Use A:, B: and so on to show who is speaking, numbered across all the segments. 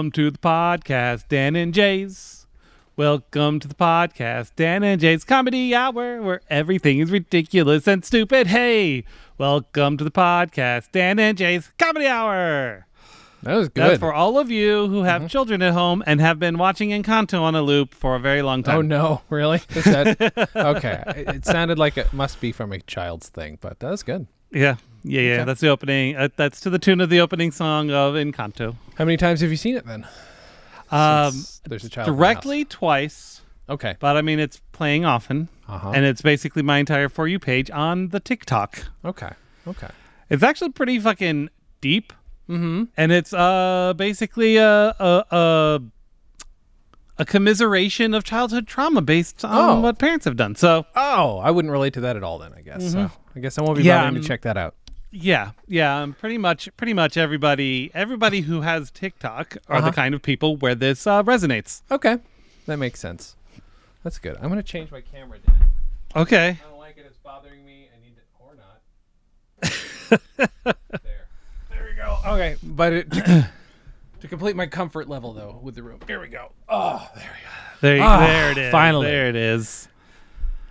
A: Welcome to the podcast, Dan and Jay's. Welcome to the podcast, Dan and Jay's Comedy Hour, where everything is ridiculous and stupid. Hey, welcome to the podcast, Dan and Jay's Comedy Hour.
B: That was good.
A: That's for all of you who have mm-hmm. children at home and have been watching Encanto on a loop for a very long time.
B: oh no, really? That okay? It it sounded like it must be from a child's thing, but that was good.
A: Yeah, yeah, yeah.
B: Okay.
A: That's the opening. Uh, that's to the tune of the opening song of Encanto.
B: How many times have you seen it then?
A: Um,
B: there's a child.
A: directly twice.
B: Okay.
A: but I mean it's playing often,
B: Uh-huh.
A: and it's basically my entire for you page on the TikTok.
B: okay. Okay.
A: It's actually pretty fucking deep,
B: Mm-hmm.
A: and it's uh basically a a a, a commiseration of childhood trauma based on
B: Oh.
A: what parents have done. So
B: Oh, I wouldn't relate to that at all then. I guess. So I guess I won't be
A: Mm-hmm. Yeah,
B: bothering
A: um,
B: to check that out.
A: Yeah, yeah, um, pretty much pretty much everybody everybody who has TikTok are
B: Uh-huh.
A: the kind of people where this uh, resonates.
B: Okay, that makes sense. That's good. I'm gonna change my camera, Dan.
A: Okay.
B: I don't like it. It's bothering me. I need it or not. there. There we go. Okay, but it, to complete my comfort level though with the room. Here we go. Oh, there we go.
A: There,
B: Ah,
A: there it is.
B: finally.
A: there it is.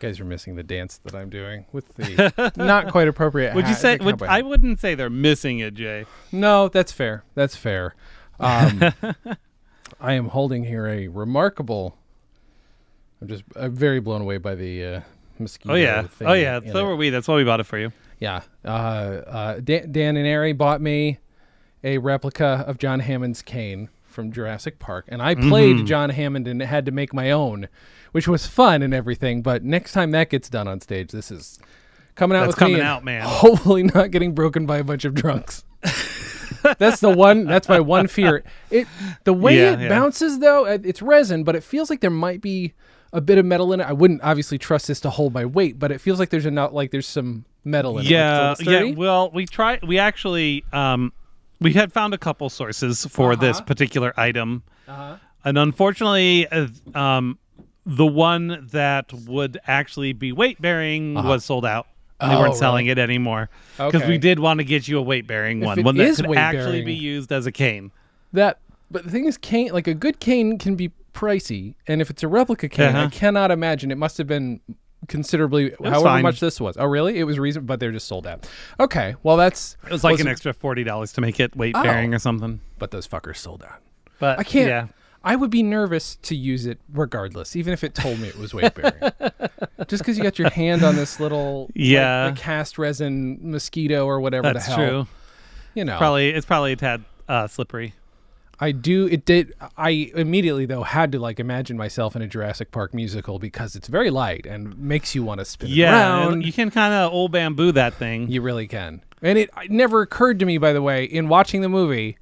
B: guys are missing the dance that I'm doing with the not quite appropriate.
A: Would you say? Would, I wouldn't say they're missing it, Jay.
B: No, that's fair. That's fair. Um, I am holding here a remarkable. I'm just I'm very blown away by the uh, mosquito.
A: Oh yeah.
B: thing
A: Oh yeah. So
B: it.
A: were we. That's why we bought it for you.
B: Yeah. Uh, uh, Dan, Dan and Ari bought me a replica of John Hammond's cane from Jurassic Park, and I played
A: Mm-hmm.
B: John Hammond and had to make my own, which was fun and everything. But next time that gets done on stage, this is coming out
A: That's
B: with me
A: coming
B: and
A: out, man.
B: Hopefully, not getting broken by a bunch of drunks. that's the one. That's my one fear. It the way
A: Yeah,
B: it
A: yeah.
B: bounces though, it's resin, but it feels like there might be a bit of metal in it. I wouldn't obviously trust this to hold my weight, but it feels like there's enough like there's some metal in
A: Yeah,
B: it. It's
A: yeah. Well, we tried. We actually, um, we had found a couple sources for this
B: Uh-huh.
A: particular item,
B: Uh-huh.
A: and unfortunately, uh, um, the one that would actually be weight bearing was sold out. They
B: Uh-huh. Oh,
A: weren't selling it anymore because
B: Okay.
A: we did want to get you a weight bearing one, one that could actually be used as a cane.
B: That, but the thing is, cane like a good cane can be pricey, and if it's a replica cane, I
A: Uh-huh.
B: cannot imagine it must have been considerably however
A: fine.
B: much this was. Oh, really? It was reason, but they're just sold out. Okay, well that's
A: It was like
B: was
A: an extra forty dollars to make it weight
B: Oh.
A: bearing or something.
B: but those fuckers sold out.
A: But
B: I can't.
A: Yeah.
B: I would be nervous to use it regardless, even if it told me it was weight bearing. Just because you got your hand on this little
A: Yeah.
B: the cast resin mosquito or whatever
A: That's
B: the hell.
A: true.
B: You know,
A: Probably it's probably a tad uh, slippery.
B: I do. It did. I immediately though had to like imagine myself in a Jurassic Park musical because it's very light and makes you want to spin
A: Yeah,
B: around.
A: you can kind of old bamboo that thing.
B: You really can. And it, it never occurred to me, by the way, in watching the movie,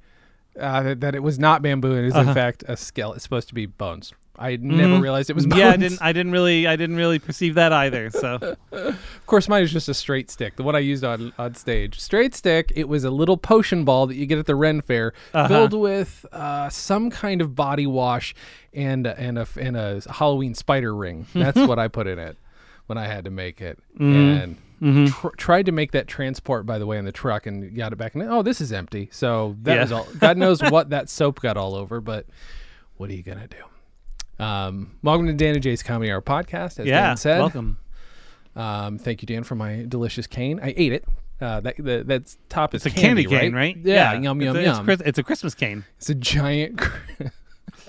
B: uh, that, that it was not bamboo and is in fact a skeleton. It's supposed to be bones. I never realized it was bones.
A: Mm-hmm. Yeah, I didn't. I didn't really. I didn't really perceive that either. So
B: Of course, mine is just a straight stick. The one I used on on stage, straight stick. It was a little potion ball that you get at the Ren Fair,
A: Uh-huh.
B: filled with uh, some kind of body wash and and a and a Halloween spider ring. That's what I put in it when I had to make it,
A: Mm-hmm.
B: tr- tried to make that transport. By the way, in the truck, and got it back. And oh, this is empty. So that
A: Yeah.
B: was all. God knows what that soap got all over, but what are you gonna do? Um, welcome to Dan and Jay's Comedy Hour podcast. As
A: yeah,
B: Dan said,
A: welcome.
B: um, thank you, Dan, for my delicious cane. I ate it. Uh, that the, that top is
A: It's a candy, cane,
B: right?
A: right?
B: Yeah, yum
A: it's
B: yum
A: a,
B: yum.
A: It's, it's a Christmas cane.
B: It's a giant. giant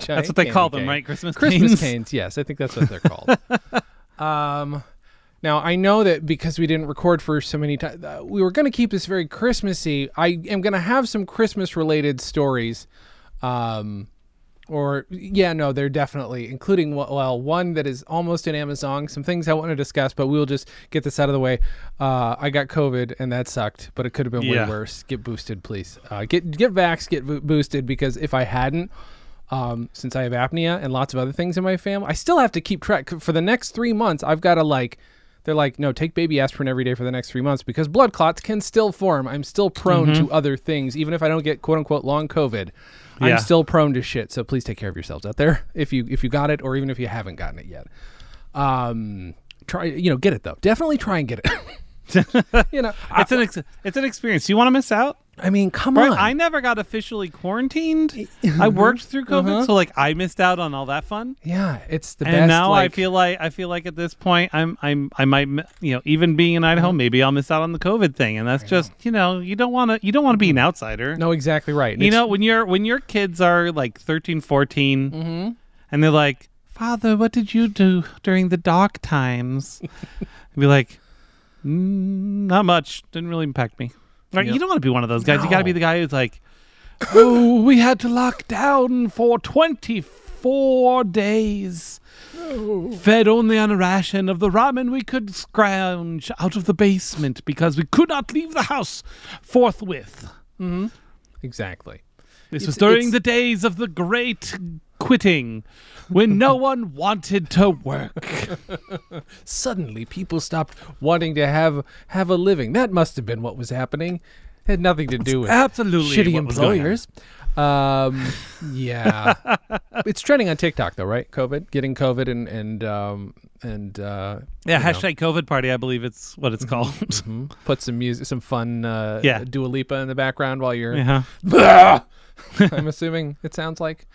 A: That's what they call
B: candy
A: them, right? Christmas,
B: Christmas
A: canes.
B: canes. Yes, I think that's what they're called. um, now I know that because we didn't record for so many times, uh, we were going to keep this very Christmassy. I am going to have some Christmas related stories, um, or yeah, no, they're definitely including well, one that is almost an Amazon. Some things I want to discuss, but we'll just get this out of the way. Uh, I got COVID and that sucked, but it could have been
A: Yeah.
B: way worse. Get boosted, please. Uh, get get vax, get bo- boosted because if I hadn't. Um, since I have apnea and lots of other things in my family, I still have to keep track for the next three months. I've got to like, they're like, no, take baby aspirin every day for the next three months because blood clots can still form. I'm still prone to other things, even if I don't get quote unquote long COVID. I'm still prone to shit. So please take care of yourselves out there if you if you got it or even if you haven't gotten it yet. Um, try you know get it though. Definitely try and get it. you know, I,
A: It's an ex- it's an experience. You want to miss out?
B: I mean, come
A: Right,
B: on.
A: I never got officially quarantined. I worked through COVID, so like I missed out on all that fun.
B: yeah, it's the
A: and
B: best.
A: And now
B: like,
A: I feel like I feel like at this point I'm I'm I might you know even being in Idaho maybe I'll miss out on the COVID thing and that's just you know you don't want to you don't want to be an outsider.
B: no, exactly right.
A: you know when your when your kids are like 13 14
B: Mm-hmm.
A: and they're like father what did you do during the dark times I'd be like mm, not much didn't really impact me Right,
B: Yep.
A: you don't want to be one of those guys. You got to be the guy who's like oh we had to lock down for 24 days. Fed only on a ration of the ramen we could scrounge out of the basement because we could not leave the house forthwith. Mm-hmm.
B: Exactly.
A: this
B: It's-
A: was during the days of the great quitting when no one wanted to work.
B: Suddenly, people stopped wanting to have have a living. That must have been what was happening. It had nothing to do with
A: Absolutely.
B: shitty
A: what was going on.
B: employers. Um, yeah, it's trending on TikTok though, right? COVID, getting COVID, and and um, and uh,
A: Yeah,
B: you know,
A: hashtag COVID party, I believe it's what it's called.
B: mhm. put some music, some fun, uh,
A: Yeah.
B: Dua Lipa in the background while you're.
A: yeah.
B: I'm assuming it sounds like.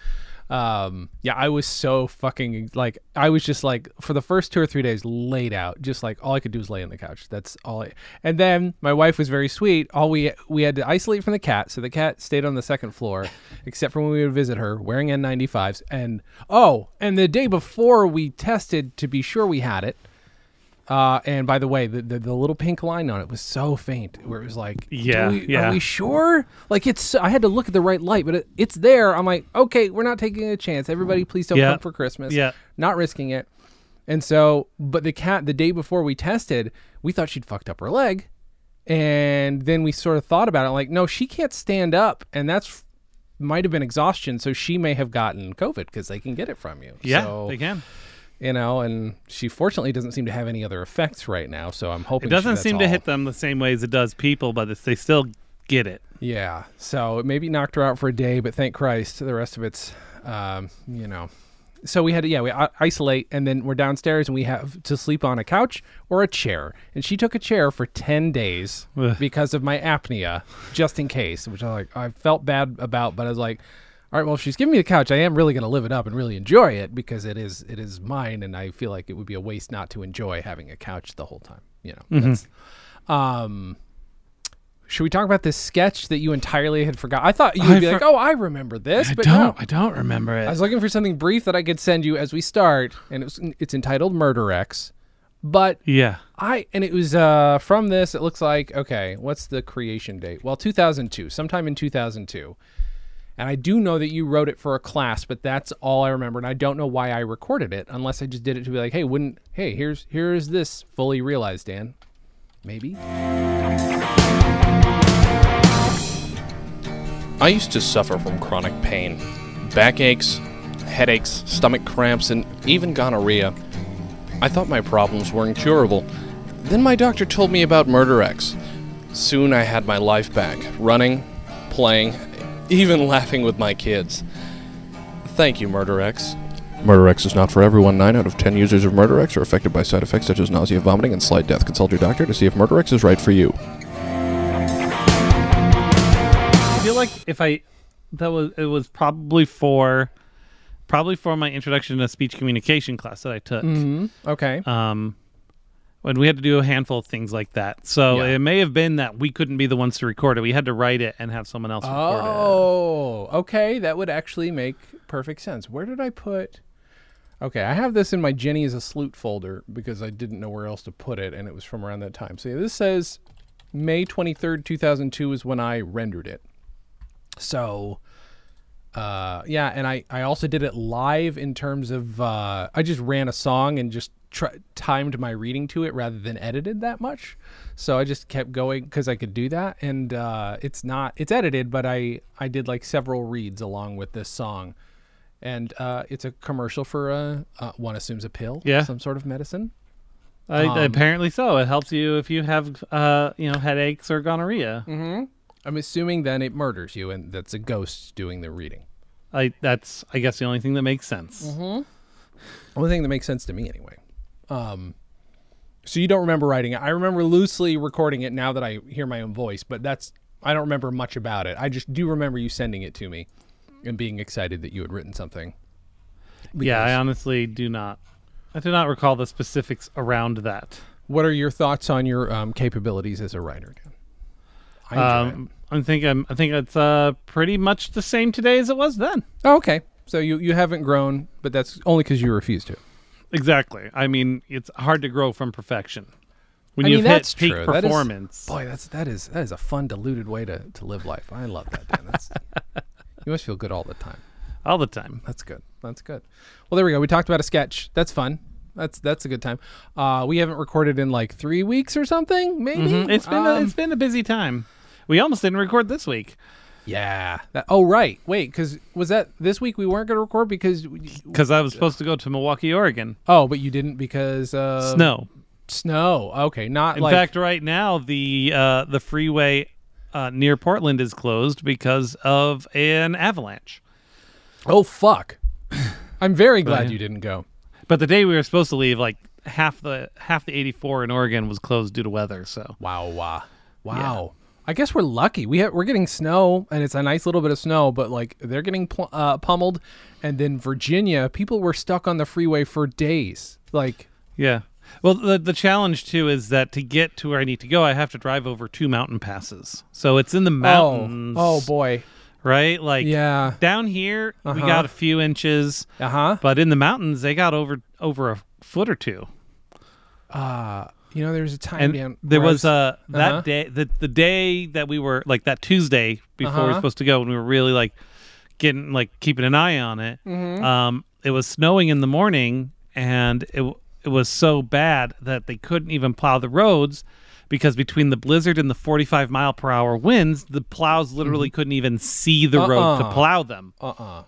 B: Um, yeah, I was so fucking like I was just like for the first two or three days laid out, just like all I could do was lay on the couch. That's all. I, and then my wife was very sweet. All we we had to isolate from the cat, so the cat stayed on the second floor, except for when we would visit her wearing N95s. And oh, and the day before we tested to be sure we had it. Uh, and by the way, the, the the little pink line on it was so faint, where it was like,
A: Yeah,
B: we-
A: yeah.
B: are we sure? Like it's, I had to look at the right light, but it, it's there. I'm like, okay, we're not taking a chance. Everybody, please don't
A: Yeah.
B: come for Christmas.
A: Yeah.
B: not risking it. And so, but the cat, the day before we tested, we thought she'd fucked up her leg, and then we sort of thought about it, like, no, she can't stand up, and that's might have been exhaustion, so she may have gotten COVID because they can get it from you.
A: Yeah,
B: so,
A: they can.
B: You know, and she fortunately doesn't seem to have any other effects right now. So I'm hoping
A: It doesn't
B: that's
A: seem to
B: all-
A: hit them the same way as it does people, but it's, they still get it.
B: Yeah, so it maybe knocked her out for a day, but thank Christ, the rest of it's, um, you know. So we had to, yeah, we isolate, and then we're downstairs, and we have to sleep on a couch or a chair. And she took a chair for ten days
A: Ugh.
B: because of my apnea, just in case, which I like. I felt bad about, but I was like, all right, well, if she's giving me the couch, I am really going to live it up and really enjoy it because it is it is mine, and I feel like it would be a waste not to enjoy having a couch the whole time. You know, that's, um. Should we talk about this sketch that you entirely had forgot? I thought you would
A: I
B: be
A: for-
B: like, "Oh, I remember this,"
A: I
B: but
A: don't.
B: no.
A: I don't remember it.
B: I was looking for something brief that I could send you as we start, and it was, it's entitled Murder X. But
A: yeah.
B: I and it was uh, from this. It looks like okay. What's the creation date? Well, 2002, sometime in 2002. And I do know that you wrote it for a class, but that's all I remember. And I don't know why I recorded it, unless I just did it to be like, hey, wouldn't hey, here's here is this fully realized, Dan. Maybe.
C: I used to suffer from chronic pain, backaches, headaches, stomach cramps, and even gonorrhea. I thought my problems were incurable. Then my doctor told me about Murder X. Soon I had my life back, running, playing, even laughing with my kids. Thank you, Murder X. Murder X is not for everyone. 9 out of 10 users of Murder X are affected by side effects such as nausea, vomiting, and slight death. Consult your doctor to see if Murder X is right for you.
A: I feel like if I that was it was probably for probably for my introduction to speech communication class that I took.
B: Mm-hmm. Okay.
A: Um when we had to do a handful of things like that. So
B: Yeah.
A: it may have been that we couldn't be the ones to record it. We had to write it and have someone else record it.
B: Oh, okay. That would actually make perfect sense. Where did I put? Okay, I have this in my Jenny is a Sloot folder because I didn't know where else to put it, and it was from around that time. So yeah, this says May 23rd, 2002 is when I rendered it. So uh, yeah, and I I also did it live in terms of uh, I just ran a song and just tr- timed my reading to it rather than edited that much. So I just kept going because I could do that, and uh, it's not it's edited, but I I did like several reads along with this song, and uh, it's a commercial for uh, uh, one assumes a pill,
A: Yeah.
B: some sort of medicine.
A: I,
B: Um,
A: apparently so. It helps you if you have, uh, you know, headaches or gonorrhea.
B: I'm assuming then it murders you, and that's a ghost doing the reading.
A: I that's I guess the only thing that makes sense.
B: Mm-hmm. Only thing that makes sense to me, anyway. Um, so you don't remember writing it? I remember loosely recording it now that I hear my own voice, but that's I don't remember much about it. I just do remember you sending it to me and being excited that you had written something.
A: Yeah, I honestly do not. I do not recall the specifics around that.
B: What are your thoughts on your um, capabilities as a writer, Dan? I.
A: Um, I think I'm. I think it's uh pretty much the same today as it was then.
B: Oh, okay. So you you haven't grown, but that's only because you refuse to.
A: Exactly. I mean, it's hard to grow from perfection. When
B: I
A: you've
B: mean,
A: hit peak
B: true. That is-
A: performance.
B: Boy, that's that is that is a fun diluted way to, to live life. I love that, Dan. That's, you must feel good all the time.
A: all the time.
B: That's good. That's good. Well, there we go. We talked about a sketch. That's fun. That's that's a good time. Uh, we haven't recorded in like three weeks or something. Maybe
A: Mhm. It's been a,
B: Um,
A: it's been a busy time. We almost didn't record this week
B: yeah. That, oh right. Wait, because was that this week we weren't going to record because
A: because I was supposed to go to Milwaukie, Oregon.
B: oh, but you didn't because uh,
A: Snow.
B: Snow. Okay, not
A: In
B: like
A: fact, right now the uh, the freeway uh, near Portland is closed because of an avalanche.
B: oh fuck. I'm very glad
A: Right.
B: you didn't go.
A: But the day we were supposed to leave, like half the half the 84 in Oregon was closed due to weather. So
B: Wow, wow, wow. I guess we're lucky. We have, we're getting snow, and it's a nice little bit of snow. But like they're getting pl- uh, pummeled, and then Virginia, people were stuck on the freeway for days. Like,
A: yeah. Well, the the challenge too is that to get to where I need to go, I have to drive over two mountain passes. So it's in the mountains.
B: oh, oh boy,
A: right? Like
B: yeah,
A: down here we
B: Uh-huh.
A: got a few inches,
B: uh huh.
A: but in the mountains they got over over a foot or two.
B: Uh, you know, there's a time
A: And
B: Dan,
A: there was uh that
B: Uh-huh.
A: day the the day that we were like that Tuesday before we were
B: Uh-huh.
A: supposed to go and we were really like getting like keeping an eye on it.
B: Mm-hmm.
A: Um it was snowing in the morning and it it was so bad that they couldn't even plow the roads because between the blizzard and the 45 mile per hour winds, the plows literally couldn't even see the road to
B: Mm-hmm. Uh-uh.
A: plow them.
B: uh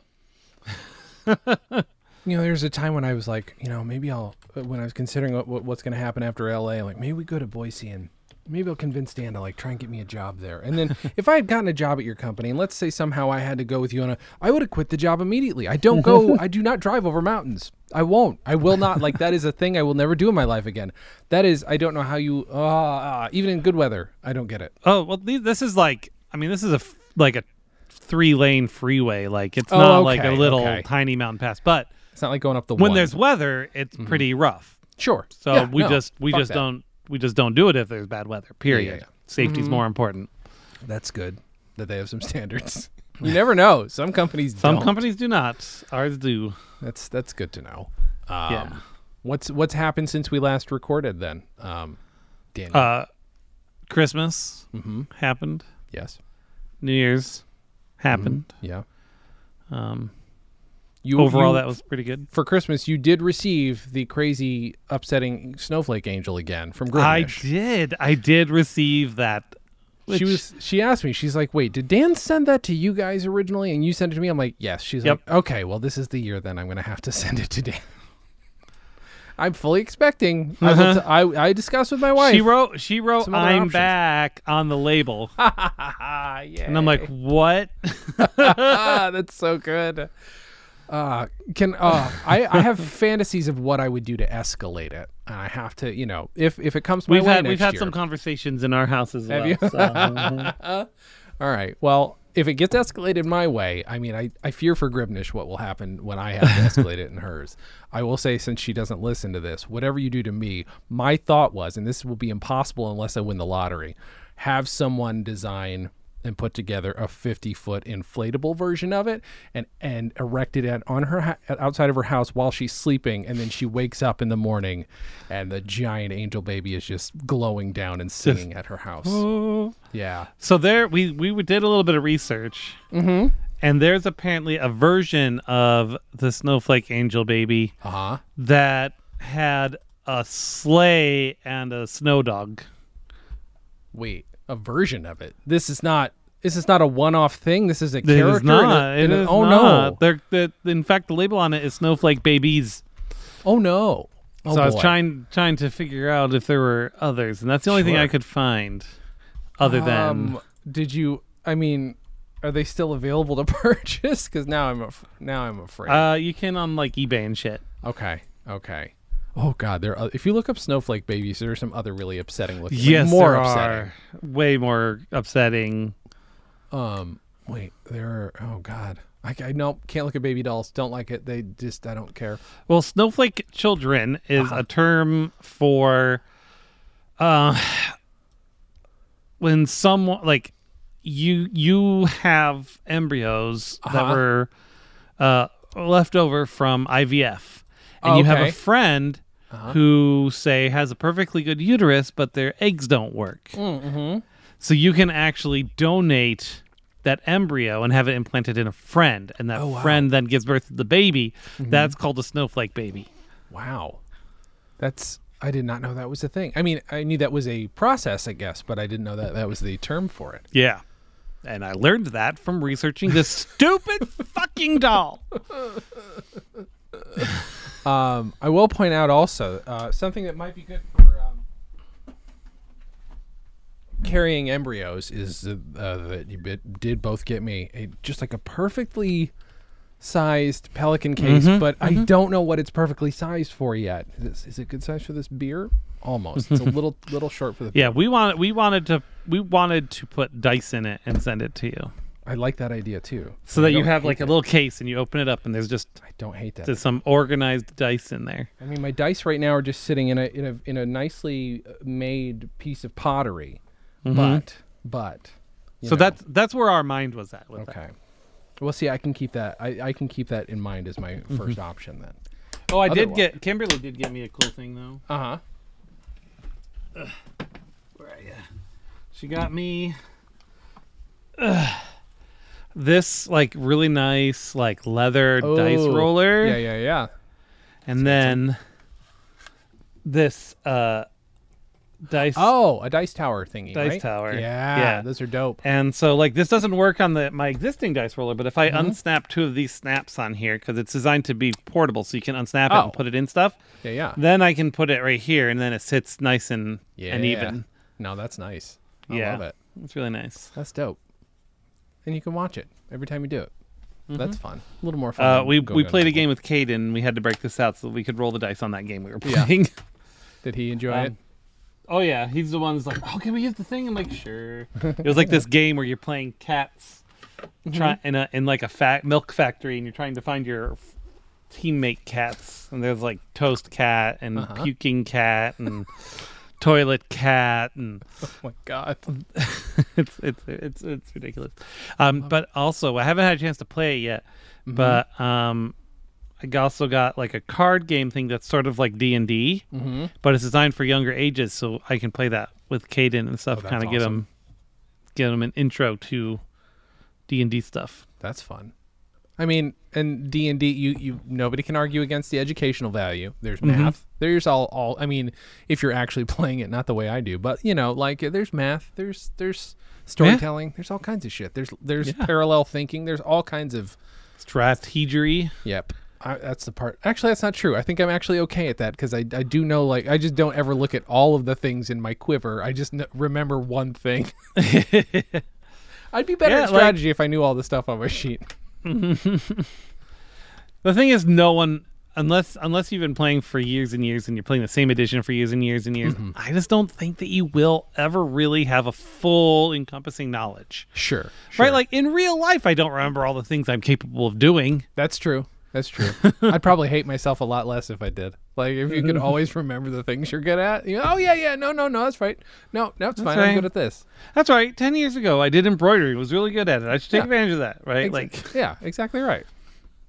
B: uh you know, there's a time when I was like, you know, maybe I'll uh, when I was considering what, what, what's going to happen after LA, like maybe we go to Boise and maybe I'll convince Dan to like try and get me a job there. And then if I had gotten a job at your company, and let's say somehow I had to go with you on a, I would have quit the job immediately. I don't go, I do not drive over mountains. I won't. I will not. Like that is a thing I will never do in my life again. That is, I don't know how you, uh, even in good weather, I don't get it.
A: Oh, well this is like I mean this is a like a three lane freeway. Like it's
B: Oh,
A: not like a little
B: okay.
A: tiny mountain pass, but
B: It's not like going up the
A: when
B: one.
A: there's weather, it's pretty rough.
B: sure.
A: So
B: Yeah,
A: we
B: no,
A: just we just
B: that.
A: don't we just don't do it if there's bad weather. Period.
B: yeah.
A: Safety's more important.
B: That's good that they have some standards. You never know. Some companies
A: Some
B: don't.
A: companies do not. Ours do.
B: That's that's good to know. Um,
A: Yeah.
B: What's what's happened since we last recorded then? Um, Daniel.
A: Uh, Christmas
B: mm-hmm.
A: happened.
B: Yes.
A: New Year's happened.
B: Yeah.
A: Um,
B: You
A: overall,
B: you-
A: that was pretty good.
B: for Christmas. You did receive the crazy, upsetting snowflake angel again from
A: Greg.
B: I
A: did. I did receive that.
B: She was. She asked me. She's like, "Wait, did Dan send that to you guys originally, and you sent it to me?" I'm like, "Yes." She's
A: Yep.
B: like, "Okay, well, this is the year. Then I'm going to have to send it to Dan." I'm fully expecting. I, will uh-huh. t- I, I discussed with my wife.
A: She wrote. She wrote. I'm
B: options."
A: back on the label,
B: yeah.
A: and I'm like, what?
B: that's so good. Uh, can uh, I? I have fantasies of what I would do to escalate it, and I have to, you know, if if it comes my
A: we've
B: way
A: had
B: next
A: we've had
B: year.
A: some conversations in our house as
B: Have
A: well.
B: you?
A: so, mhm.
B: All right. Well, if it gets escalated my way, I mean, I, I fear for Gribnish what will happen when I have to escalate it in hers. I will say, since she doesn't listen to this, whatever you do to me, my thought was, and this will be impossible unless I win the lottery, have someone design and put together a 50 foot inflatable version of it and and erect it on her ha- outside of her house while she's sleeping and then she wakes up in the morning and the giant angel baby is just glowing down and singing at her house
A: Oh.
B: yeah
A: So there, we we did a little bit of research, mm-hmm. and there's apparently a version of the snowflake angel baby
B: Uh huh.
A: that had a sleigh and a snow dog.
B: Wait, a version of it. This is not. This is not a one-off thing. This is a
A: It
B: character.
A: is
B: in a-
A: not.
B: in
A: It
B: a-
A: is
B: oh
A: not.
B: no.
A: They're, the in fact, the label on it is snowflake babies.
B: Oh no. Oh,
A: so I was trying trying to figure out if there were others, and that's the only thing I could find. Other than
B: Um, did you? I mean, are they still available to purchase? Because now I'm af- now I'm afraid.
A: uh, you can on like eBay and shit.
B: okay. Okay. Oh God, there. Are, if you look up snowflake babies, there are some other really upsetting looking. like,
A: Yes,
B: more
A: there
B: upsetting.
A: are way more upsetting.
B: Um, wait, there are. Oh God, I, I no can't look at baby dolls. Don't like it. They just I don't care.
A: Well, snowflake children is
B: Uh-huh.
A: a term for uh when someone like you you have embryos that
B: Uh-huh.
A: were uh left over from IVF and you have a friend
B: Uh-huh.
A: who say has a perfectly good uterus but their eggs don't work.
B: Mm-hmm.
A: So you can actually donate that embryo and have it implanted in a friend and that
B: Oh, wow. Mm-hmm.
A: friend then gives birth to the baby. That's called a snowflake baby.
B: Wow, that's. I did not know that was a thing. I mean, I knew that was a process, I guess, but I didn't know that that was the term for it.
A: Yeah. And I learned that from researching this stupid fucking doll.
B: Um, I will point out also uh, something that might be good for um, carrying embryos is uh, that you did both get me a, just like a perfectly sized pelican case, but I don't know what it's perfectly sized for yet. Is, is it good size for this beer? Almost. It's a little little short for the. Beer.
A: Yeah, we wanted we wanted to we wanted to put dice in it and send it to you.
B: I like that idea too.
A: So that you have like a little case and you open it up and there's just
B: I don't hate that.
A: there's some organized dice in there.
B: I mean, my dice right now are just sitting in a in a in a nicely uh, made piece of pottery, but but you
A: So
B: know,
A: that's that's where our mind was at with that.
B: okay. Well, see, I can keep that. I, I can keep that in mind as my first option then.
A: Oh, I did get Kimberly did get me a cool thing though.
B: Uh huh.
A: Where are you? She got me Ugh. This like really nice like leather dice roller.
B: Oh, Yeah, yeah, yeah.
A: and then this uh dice
B: Oh, a dice tower thingy.
A: Dice
B: right?
A: tower.
B: Yeah,
A: Yeah.
B: those are dope.
A: and so like this doesn't work on the my existing dice roller but if i
B: Mm-hmm.
A: unsnap two of these snaps on here because it's designed to be portable so you can unsnap it
B: Oh.
A: and put it in stuff
B: Yeah, yeah,
A: then i can put it right here and then it sits nice and
B: yeah.
A: and even
B: No, that's nice. I
A: Yeah.
B: love it.
A: it's really nice
B: That's dope. And you can watch it every time you do it. That's fun. A little more fun.
A: uh, we we played a game with Caden. We had to break this out so that we could roll the dice on that game we were
B: Yeah.
A: playing.
B: Did he enjoy
A: Um,
B: it?
A: Oh yeah, he's the one who's like, "Oh, can we use the thing?" I'm like, "Sure." it was like this game where you're playing cats, try
B: Mm-hmm.
A: in a in like a fa- milk factory, and you're trying to find your f- teammate cats. And there's like toast cat and
B: Uh-huh.
A: puking cat and toilet cat, and
B: Oh my god.
A: it's it's it's it's ridiculous. Um, but also I haven't had a chance to play it yet.
B: Mm-hmm.
A: But um, I also got like a card game thing that's sort of like D and D,
B: Mm-hmm.
A: but it's designed for younger ages, so I can play that with Caden and stuff.
B: Oh,
A: kind of
B: awesome.
A: him give him an intro to D and D stuff.
B: That's fun. I mean, and D and D, you you nobody can argue against the educational value. There's
A: Mm-hmm.
B: math. There's all all. I mean, if you're actually playing it, not the way I do, but you know, like there's math. There's there's storytelling. There's all kinds of shit. There's there's
A: Yeah.
B: parallel thinking. There's all kinds of.
A: Strategery.
B: Yep. I, that's the part. Actually, that's not true. I think I'm actually okay at that because I, I do know like I just don't ever look at all of the things in my quiver. I just kn- remember one thing. I'd be better
A: Yeah,
B: at
A: like-
B: strategy if I knew all the stuff on my sheet.
A: The thing is, no one, unless unless you've been playing for years and years, and you're playing the same edition for years and years and years,
B: Mm-hmm.
A: I just don't think that you will ever really have a full encompassing knowledge.
B: Sure.
A: Right? Like in real life, I don't remember all the things I'm capable of doing.
B: That's true. That's true. I'd probably hate myself a lot less if I did. Like if you could always remember the things you're good at. You know, oh yeah, yeah, no, no, no, that's right. No, no, it's fine. I'm good at this.
A: That's right. Ten years ago, I did embroidery. Was really good at it. I should take
B: Yeah.
A: advantage of that. Right? Like,
B: yeah, exactly right.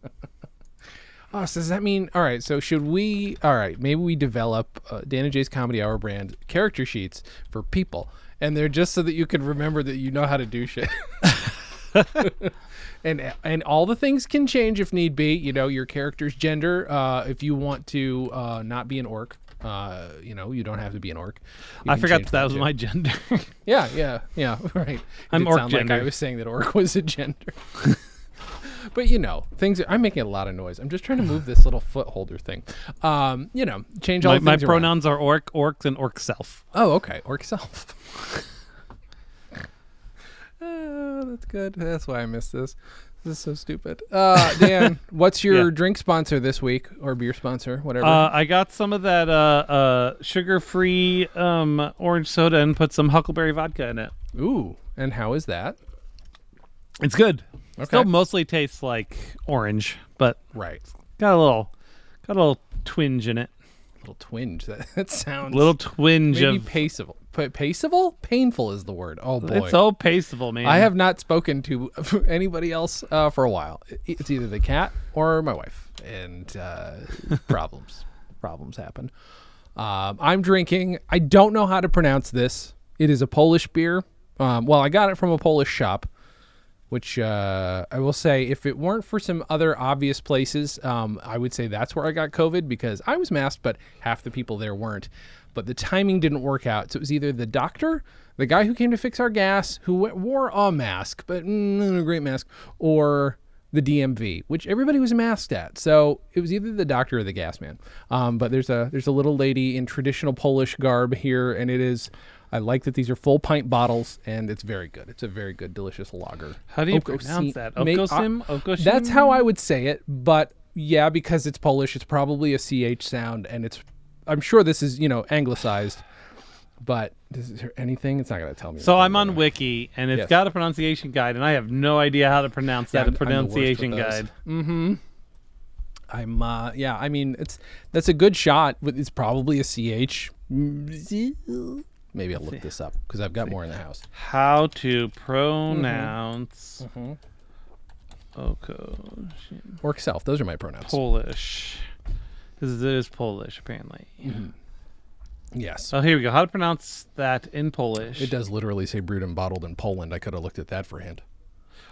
B: oh, so does that mean all right? So should we? All right, maybe we develop uh, Dan and Jay's Comedy Hour brand character sheets for people, and they're just so that you can remember that you know how to do shit. and and all the things can change if need be. You know, your character's gender. Uh, if you want to uh, not be an orc, uh, you know, you don't have to be an orc. You
A: I forgot
B: change
A: that was my gender.
B: Yeah, yeah, yeah. Right. It
A: I'm orc
B: sound Like I was saying that orc was a gender. but you know, things. I'm making a lot of noise. I'm just trying to move this little foot holder thing. Um, you know, change all
A: my
B: the
A: my
B: things around.
A: pronouns are orc, orcs, and orc self.
B: Oh, okay. Orc self. Oh, that's good. That's why I missed this. This is so stupid. Uh, Dan, what's your
A: Yeah.
B: drink sponsor this week or beer sponsor, whatever?
A: Uh, I got some of that uh, uh, sugar-free um, orange soda and put some huckleberry vodka in it.
B: Ooh, and how is that?
A: It's good.
B: Okay.
A: Still mostly tastes like orange, but
B: Right.
A: got a little, got a little twinge in it.
B: Little twinge. That, that sounds
A: little twinge
B: maybe
A: of.
B: paceable. Pa- paceable? Painful is the word. Oh boy.
A: It's so paceable, man.
B: I have not spoken to anybody else uh, for a while. It's either the cat or my wife, and uh, problems problems happen. Um, I'm drinking. I don't know how to pronounce this. It is a Polish beer. Um, well, I got it from a Polish shop, which uh, I will say, if it weren't for some other obvious places, um, I would say that's where I got COVID because I was masked, but half the people there weren't. But the timing didn't work out. So it was either the doctor, the guy who came to fix our gas, who wore a mask, but mm, a great mask, or the DMV, which everybody was masked at. So it was either the doctor or the gas man. Um, but there's a there's a little lady in traditional Polish garb here, and it is. I like that these are full pint bottles, and it's very good. It's a very good, delicious lager.
A: How do you pronounce that? Okosim? Okosim?
B: That's how I would say it, but yeah, because it's Polish, it's probably a ch sound, and it's. I'm sure this is you know anglicized, but is there anything? It's not going to tell me.
A: So I'm on? Wiki, and it's
B: Yes.
A: got a pronunciation guide, and I have no idea how to pronounce
B: Yeah,
A: that
B: I'm- I'm the worst with
A: pronunciation
B: those.
A: guide. Mm-hmm.
B: I'm uh yeah, I mean it's that's a good shot. but It's probably a ch. Maybe I'll look this up because I've got more in the house.
A: How to pronounce
B: Mm-hmm.
A: Okosim
B: Orc self. Those are my pronouns.
A: Polish? Because it is Polish, apparently.
B: yes.
A: Oh, here we go. How to pronounce that in Polish?
B: It does literally say brewed and bottled in Poland. I could have looked at that for a hint.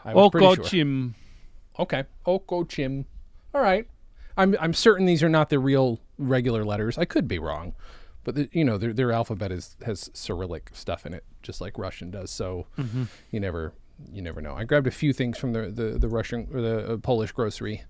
B: I was pretty sure.
A: Okochim.
B: Okay. Okochim. All right. I'm I'm certain these are not the real regular letters. I could be wrong, but the, you know their their alphabet is has Cyrillic stuff in it, just like Russian does. So you never you never know. I grabbed a few things from the the, the Russian or the uh, Polish grocery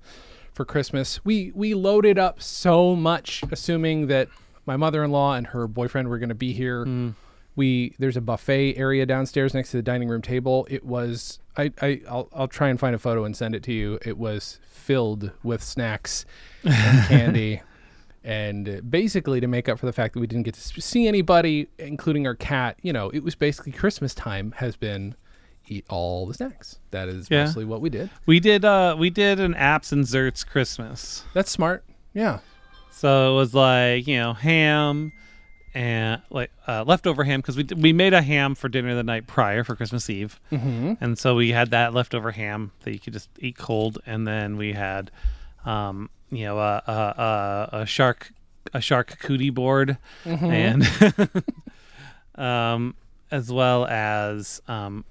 B: for Christmas. We we loaded up so much, assuming that my mother-in-law and her boyfriend were going to be here. Hmm. We there's a buffet area downstairs next to the dining room table. It was I, I I'll, I'll try and find a photo and send it to you. It was filled with snacks and candy. And basically, to make up for the fact that we didn't get to see anybody, including our cat, you know, it was basically Christmas time has been eat all the snacks. That is
A: Yeah.
B: mostly what we did.
A: We did uh we did an apps and zerts Christmas.
B: That's smart. Yeah.
A: So it was like, you know, ham and like uh, leftover ham because we we made a ham for dinner the night prior for Christmas Eve, mm-hmm. and so we had that leftover ham that you could just eat cold, and then we had, um, you know, a a, a, a shark a shark cootie board, and um, as well as um,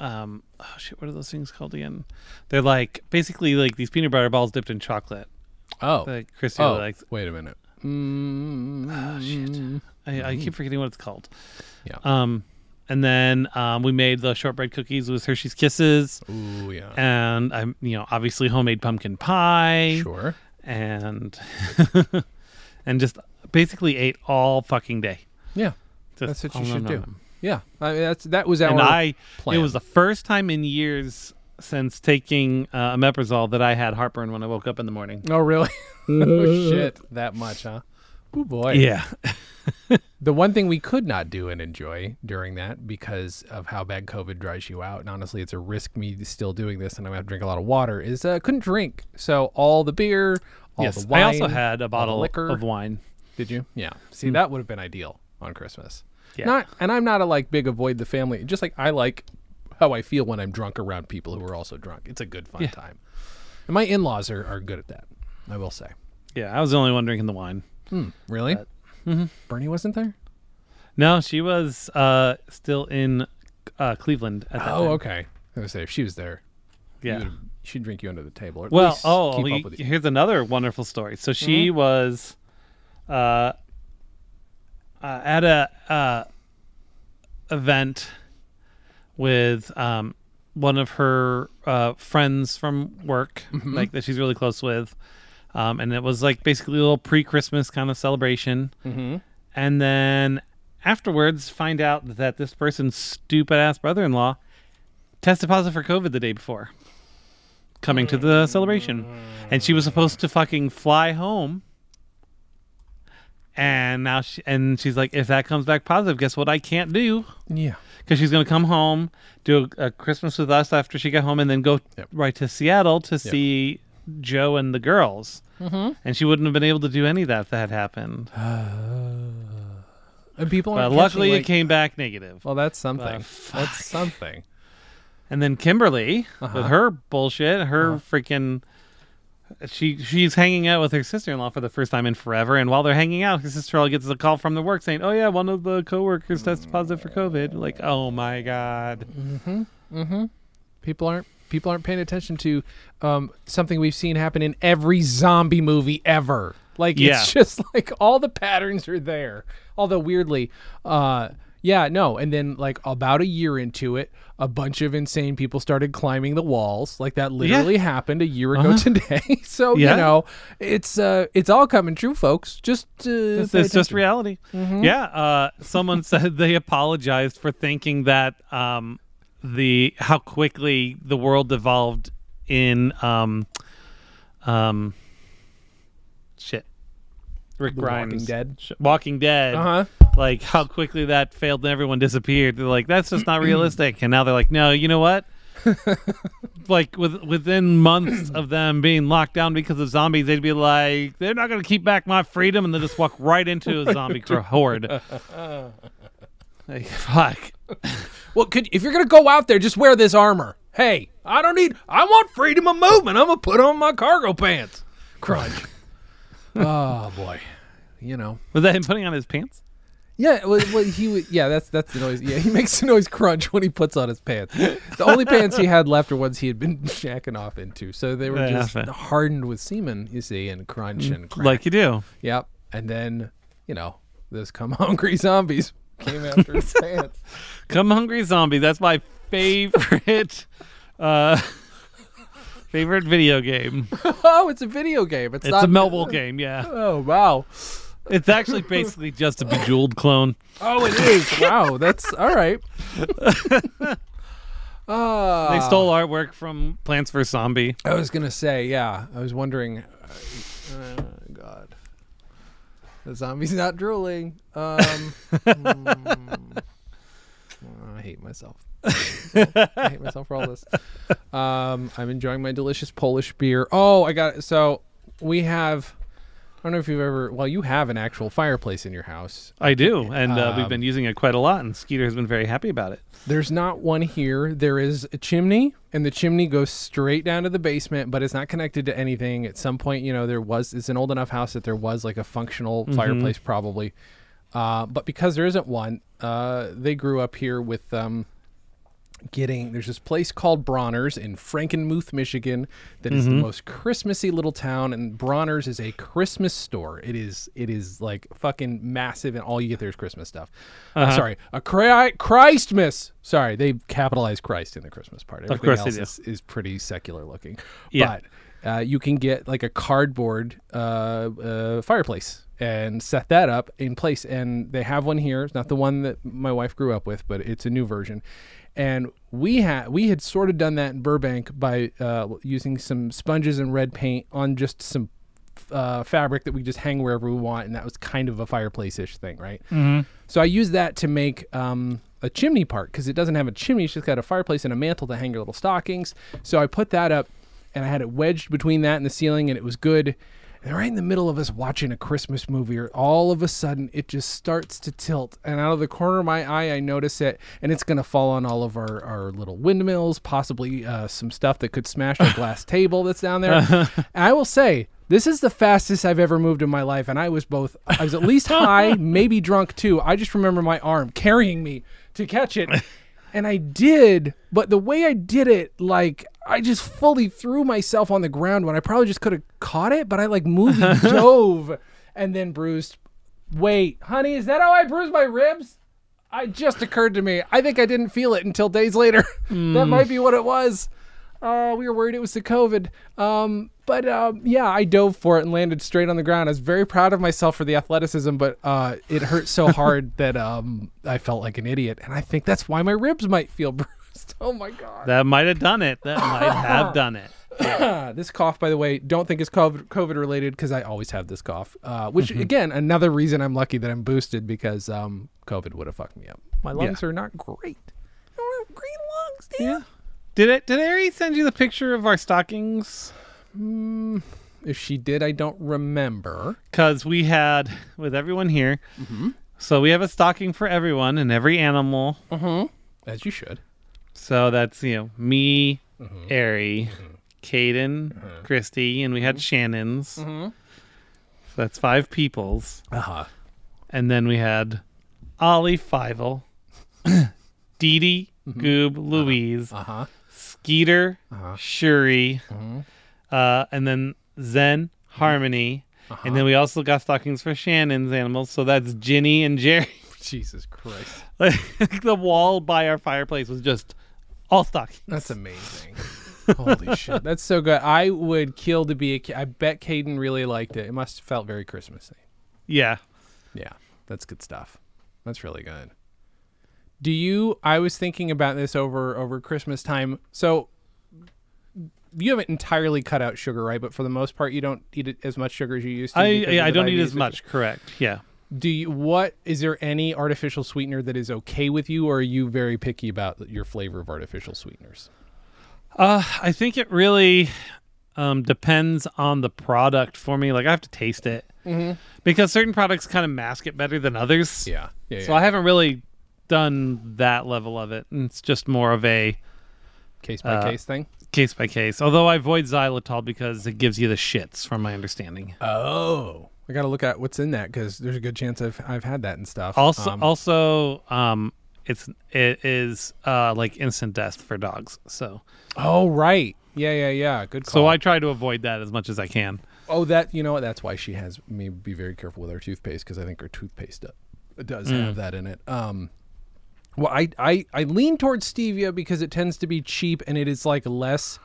A: um, oh shit, what are those things called again? They're like basically like these peanut butter balls dipped in chocolate.
B: Oh.
A: Like Christy
B: oh.
A: likes.
B: wait a minute. Mm,
A: Oh shit! I, I keep forgetting what it's called.
B: Yeah.
A: Um, and then um, we made the shortbread cookies with Hershey's Kisses,
B: Ooh, yeah.
A: and I'm you know obviously homemade pumpkin pie,
B: Sure.
A: and and just basically ate all fucking day.
B: Yeah.
A: Just
B: That's what you should do.
A: nom.
B: Yeah. I mean, that's that was our
A: And I,
B: plan.
A: it was the first time in years since taking uh, omeprazole that I had heartburn when I woke up in the morning.
B: Oh really? oh shit. That much, huh? Oh boy.
A: Yeah,
B: The one thing we could not do and enjoy during that because of how bad COVID dries you out, and honestly, it's a risk me still doing this, and I'm gonna have to drink a lot of water. Is uh, couldn't drink. So all the beer, all
A: yes.
B: the wine.
A: I also had a bottle
B: liquor.
A: of wine.
B: Did you? Yeah. See, that would have been ideal on Christmas.
A: Yeah.
B: Not, and I'm not a like big avoid the family. Just like I like how I feel when I'm drunk around people who are also drunk. It's a good fun
A: Yeah.
B: time. And my in-laws are, are good at that. I will say.
A: Yeah, I was the only one drinking the wine.
B: Hmm. Really? Bernie wasn't there.
A: No, she was uh, still in uh, Cleveland at that
B: Oh,
A: time.
B: okay. I was say if she was there,
A: Yeah.
B: she'd drink you under the table. Or
A: Well, oh,
B: keep
A: we-
B: up with you.
A: here's another wonderful story. So she was uh, uh, at a uh, event with um, one of her uh, friends from work, like that she's really close with, um, and it was like basically a little pre-Christmas kind of celebration.
B: Mm-hmm.
A: And then afterwards, find out that this person's stupid ass brother-in-law tested positive for COVID the day before coming to the celebration, and she was supposed to fucking fly home. And now she and she's like, if that comes back positive, guess what? I can't do
B: Yeah.
A: because she's gonna come home, do a, a Christmas with us after she got home, and then go
B: Yep.
A: right to Seattle to see Joe and the girls. Mm-hmm. And she wouldn't have been able to do any of that if that had happened.
B: And people
A: But
B: aren't
A: luckily,
B: catching,
A: it
B: like-
A: came back negative.
B: Well, that's something. That's something.
A: And then Kimberly
B: Uh-huh.
A: with her bullshit, her freaking she she's hanging out with her sister-in-law for the first time in forever and while they're hanging out her sister-in-law gets a call from the work saying oh yeah one of the coworkers tested positive for covid like oh my god
B: People aren't people aren't paying attention to um, something we've seen happen in every zombie movie ever. Like
A: Yeah.
B: it's just like all the patterns are there. Although weirdly, uh, yeah, no. And then like about a year into it, a bunch of insane people started climbing the walls. Like that literally happened a year ago today. so
A: Uh-huh. Yeah.
B: you know, it's uh, it's all coming true, folks. Just uh,
A: it's, just reality yeah uh someone said they apologized for thinking that um the how quickly the world evolved in um um Rick
B: The
A: Grimes
B: Walking Dead?
A: Sh- Walking Dead
B: Uh-huh.
A: like how quickly that failed and everyone disappeared. They're like, that's just not realistic. And now they're like, no, you know what? like with within months of them being locked down because of zombies, they'd be like, they're not going to keep back my freedom, and they just walk right into a zombie horde. like, fuck.
B: Well, could if you're gonna go out there, just wear this armor. Hey, I don't need. I want freedom of movement. I'm gonna put on my cargo pants. Crunch. Oh boy, you know.
A: Was that him putting on his pants?
B: Yeah, well, well, he would. Yeah, that's that's the noise. Yeah, he makes the noise crunch when he puts on his pants. The only pants he had left are ones he had been shacking off into, so they were
A: Yeah,
B: just hardened with semen. You see, and crunch and crack.
A: Like you do.
B: Yep. And then you know those come hungry zombies came after his pants.
A: Come Hungry Zombie. That's my favorite. uh Favorite video game.
B: Oh, it's a video game. It's,
A: It's
B: not
A: a mobile game, yeah.
B: Oh wow.
A: It's actually basically just a bejeweled clone.
B: Oh, it is. wow, that's all right. Uh,
A: They stole artwork from Plants vs Zombie.
B: I was gonna say, yeah. I was wondering. Uh, uh, God, the zombie's not drooling. Um, mm, I hate myself. I hate myself for all this. Um, I'm enjoying my delicious Polish beer. Oh, I got it. So we have. I don't know if you've ever. Well, you have an actual fireplace in your house.
A: I do, and uh, we've
B: Um,
A: been using it quite a lot, and Skeeter has been very happy about it.
B: There's not one here. There is a chimney, and the chimney goes straight down to the basement, but it's not connected to anything. At some point, you know, there was. It's an old enough house that there was like a functional fireplace, probably. Uh, but because there isn't one, uh, they grew up here with um, getting. There's this place called Bronner's in Frankenmuth, Michigan, that is the most Christmassy little town, and Bronner's is a Christmas store. It is. It is like fucking massive, and all you get there is Christmas stuff. Uh, sorry, a Chri- Christmas. Sorry, they capitalized Christ in the Christmas part. Everything
A: course they
B: else. Is, is pretty secular looking.
A: Yeah.
B: But uh, you can get like a cardboard uh, uh, fireplace and set that up in place. And they have one here. It's not the one that my wife grew up with, but it's a new version. And we had we had sort of done that in Burbank by uh, using some sponges and red paint on just some uh, fabric that we just hang wherever we want, and that was kind of a fireplace-ish thing, right? Mm-hmm. So I used that to make um, a chimney part because it doesn't have a chimney; it's just got a fireplace and a mantle to hang your little stockings. So I put that up, and I had it wedged between that and the ceiling, and it was good. And right in the middle of us watching a Christmas movie, or all of a sudden it just starts to tilt, and out of the corner of my eye, I notice it, and it's gonna fall on all of our, our little windmills, possibly uh, some stuff that could smash our glass table that's down there. and I will say, this is the fastest I've ever moved in my life, and I was both, I was at least high, maybe drunk too. I just remember my arm carrying me to catch it. and I did, but the way I did it, like I just fully threw myself on the ground when I probably just could have caught it, but I like moved and dove and then bruised. Wait, honey, is that how I bruised my ribs? I just occurred to me. I think I didn't feel it until days later. that might be what it was. Uh, we were worried it was the COVID. Um, but um, yeah, I dove for it and landed straight on the ground. I was very proud of myself for the athleticism, but uh, it hurt so hard that um, I felt like an idiot. And I think that's why my ribs might feel bruised. Oh my god.
A: That might have done it. That might have done it.
B: This cough, by the way, don't think is COVID, COVID related because I always have this cough. Uh, which again, another reason I'm lucky that I'm boosted because um, COVID would have fucked me up. My lungs are not great. I don't have great lungs, Dan.
A: Yeah. Did it? Did Ari send you the picture of our stockings?
B: If she did, I don't remember.
A: Because we had with everyone here. So we have a stocking for everyone and every animal.
B: As you should.
A: So that's you know me, mm-hmm. Ari, mm-hmm. Caden, mm-hmm. Christy, and we had Shannon's. So that's five people's.
B: Uh huh.
A: And then we had Ollie Fievel, Dee Dee, Goob, uh-huh. Louise,
B: Uh huh.
A: Skeeter, uh-huh. Shuri, uh, and then Zen, Harmony. Uh-huh. And then we also got stockings for Shannon's animals. So that's Ginny and Jerry.
B: Jesus Christ.
A: Like, the wall by our fireplace was just all stockings.
B: That's amazing. Holy shit. That's so good. I would kill to be a Ca- I bet Caden really liked it. It must have felt very Christmassy.
A: Yeah.
B: Yeah, that's good stuff. That's really good. Do you? I was thinking about this over over Christmas time. So you haven't entirely cut out sugar, right? But for the most part, you don't eat as much sugar as you used to.
A: I yeah, I don't eat as much. Correct. Yeah.
B: Do you? What is there any artificial sweetener that is okay with you, or are you very picky about your flavor of artificial sweeteners?
A: Uh, I think it really um, depends on the product for me. Like I have to taste it because certain products kind of mask it better than others.
B: Yeah, yeah.
A: So I haven't really done that level of it. It's just more of a
B: case by
A: uh,
B: case thing.
A: case by case. Although I avoid xylitol because it gives you the shits, from my understanding.
B: Oh, I got to look at what's in that because there's a good chance I've I've had that and stuff.
A: Also,
B: Um,
A: also, um, it's it is uh like instant death for dogs. So
B: oh right, yeah, yeah, yeah. Good call.
A: so I try to avoid that as much as I can.
B: Oh, that you know what? That's why she has me be very careful with our toothpaste because I think our toothpaste do- does have that in it. Um, well, I, I I lean towards stevia because it tends to be cheap and it is like less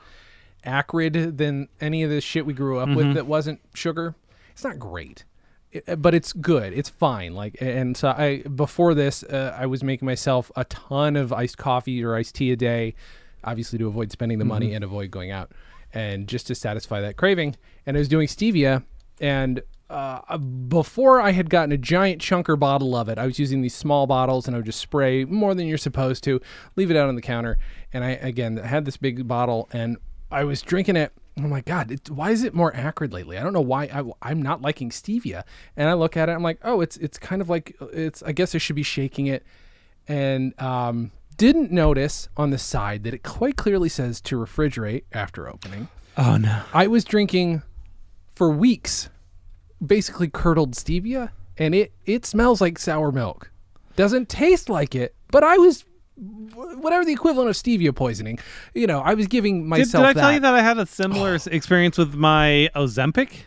B: acrid than any of the shit we grew up with that wasn't sugar. It's not great. But it's good. It's fine. Like, and so I before this, uh, I was making myself a ton of iced coffee or iced tea a day, obviously to avoid spending the money and avoid going out, and just to satisfy that craving. And I was doing stevia, and uh, before I had gotten a giant chunker bottle of it, I was using these small bottles, and I would just spray more than you're supposed to, leave it out on the counter, and I again had this big bottle, and I was drinking it. Oh my god! It, why is it more acrid lately? I don't know why I, I'm not liking stevia. And I look at it, I'm like, oh, it's it's kind of like it's. I guess I should be shaking it, and um, didn't notice on the side that it quite clearly says to refrigerate after opening.
A: Oh no!
B: I was drinking for weeks, basically curdled stevia, and it it smells like sour milk. Doesn't taste like it, but I was whatever the equivalent of stevia poisoning. You know, I was giving myself
A: did I
B: that.
A: tell you that I had a similar experience with my Ozempic?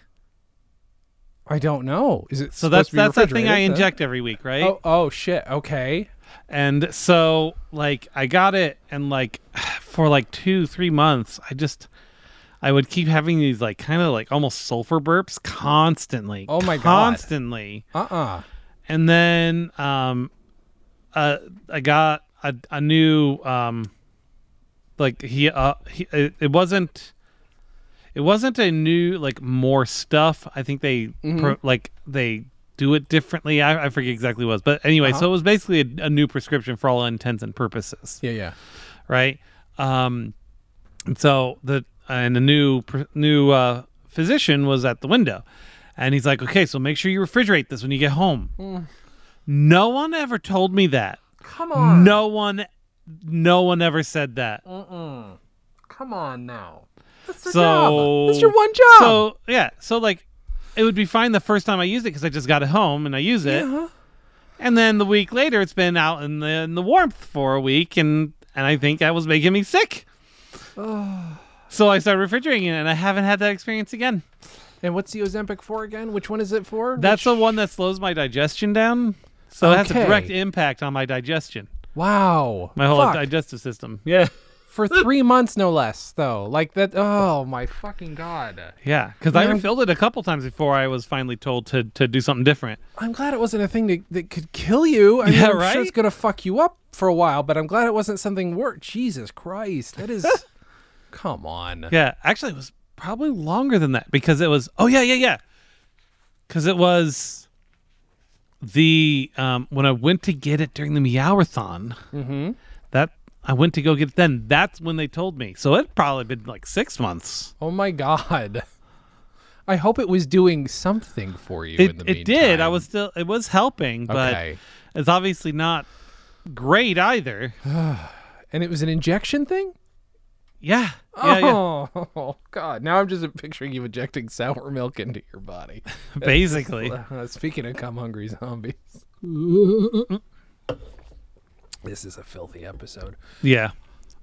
B: I don't know. Is it
A: So that's that's that thing I inject every week, right?
B: Oh, oh shit. Okay.
A: And so like I got it and like for like 2 3 months I just I would keep having these like kind of like almost sulfur burps constantly.
B: Oh my God.
A: Constantly.
B: Uh uh
A: And then um uh I got a a new um like he uh he, it, wasn't it wasn't a new like more stuff. I think they pro, like they do it differently. I, I forget exactly what it was, but anyway, so it was basically a, a new prescription for all intents and purposes,
B: Yeah, yeah.
A: right? Um, and so the and the new new uh, physician was at the window, and he's like, "Okay, so make sure you refrigerate this when you get home." No one ever told me that.
B: Come on.
A: No one, no one ever said that.
B: Come on now. That's the
A: So
B: job. That's your one job.
A: So yeah, so like it would be fine the first time I used it because I just got it home and I use it,
B: Yeah.
A: and then the week later it's been out in the in the warmth for a week, and and I think that was making me sick. so I started refrigerating it, and I haven't had that experience again.
B: And what's the Ozempic for again? Which one is it for?
A: That's
B: Which-
A: the one that slows my digestion down. So it has a direct impact on my digestion,
B: wow.
A: my whole
B: Fuck.
A: digestive system. Yeah.
B: for three months, no less. Though, like that. Oh my fucking god.
A: Yeah, because I refilled it a couple times before I was finally told to, to do something different.
B: I'm glad it wasn't a thing that, that could kill you. I mean,
A: Yeah,
B: I'm
A: right?
B: sure it's gonna fuck you up for a while, but I'm glad it wasn't something worse. Jesus Christ, that is. come on.
A: Yeah, actually, it was probably longer than that because it was. Oh yeah, yeah, yeah. Because it was the um, when I went to get it during the Meowathon.
B: Mm-hmm.
A: That I went to go get it then. That's when they told me. So it probably been like six months.
B: Oh my god. I hope it was doing something for you.
A: It
B: in the
A: it did. I was still. It was helping, but
B: okay.
A: it's obviously not great either.
B: And it was an injection thing.
A: Yeah. Yeah. yeah.
B: Oh god! Now I'm just picturing you injecting sour milk into your body.
A: Basically.
B: Uh, speaking of come hungry zombies. this is a filthy episode.
A: Yeah.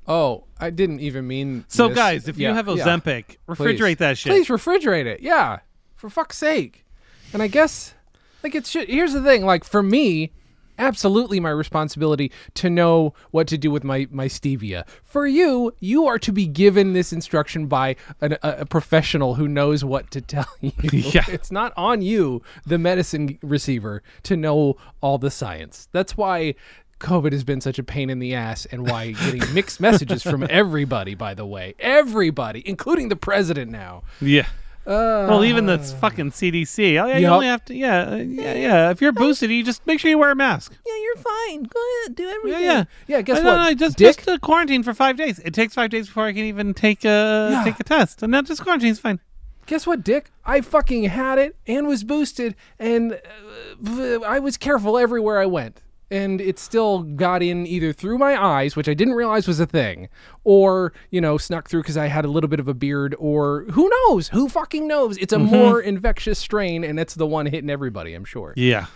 B: Oh, I didn't even mean.
A: So
B: this.
A: guys, if
B: Yeah,
A: you have
B: yeah.
A: Ozempic, refrigerate
B: Please.
A: that shit.
B: Please refrigerate it. Yeah, for fuck's sake. And I guess, like, it's shit. Here's the thing. Like, for me, absolutely my responsibility to know what to do with my my stevia. For you, you are to be given this instruction by an, a, a professional who knows what to tell you.
A: Yeah.
B: It's not on you, the medicine receiver, to know all the science. That's why. COVID has been such a pain in the ass, and why getting mixed messages from everybody, by the way. Everybody, including the president now.
A: Yeah. Well, even the fucking CDC. Oh, yeah, you only have to. Yeah, uh, yeah, yeah. If you're boosted, you just make sure you wear a mask.
B: Yeah, you're fine. Go ahead, do everything.
A: yeah.
B: Yeah, guess
A: Uh,
B: what?
A: No, no, just
B: Dick?
A: just uh, quarantine for five days. It takes five days before I can even take a
B: Yeah.
A: take a test, and then just quarantine's fine.
B: Guess what, Dick? I fucking had it and was boosted, and uh, I was careful everywhere I went. And it still got in either through my eyes, which I didn't realize was a thing, or, you know, snuck through because I had a little bit of a beard, or who knows? Who fucking knows? It's a more infectious strain, and it's the one hitting everybody, I'm sure.
A: Yeah.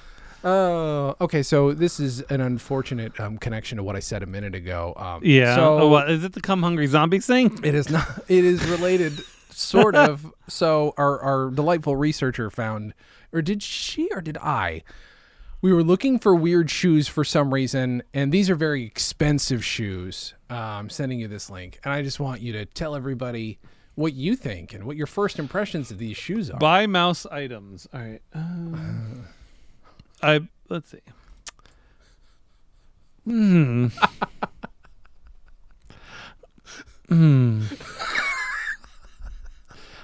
B: Oh, okay. So this is an unfortunate um, connection to what I said a minute ago. Um,
A: Yeah.
B: So
A: oh, what is it? The come hungry zombies thing?
B: It is not. It is related, sort of. So our our delightful researcher found, or did she, or did I? We were looking for weird shoes for some reason, and these are very expensive shoes. Uh, I'm sending you this link, and I just want you to tell everybody what you think and what your first impressions of these shoes are.
A: Buy mouse items. All right. Uh, I let's see. Hmm. Hmm.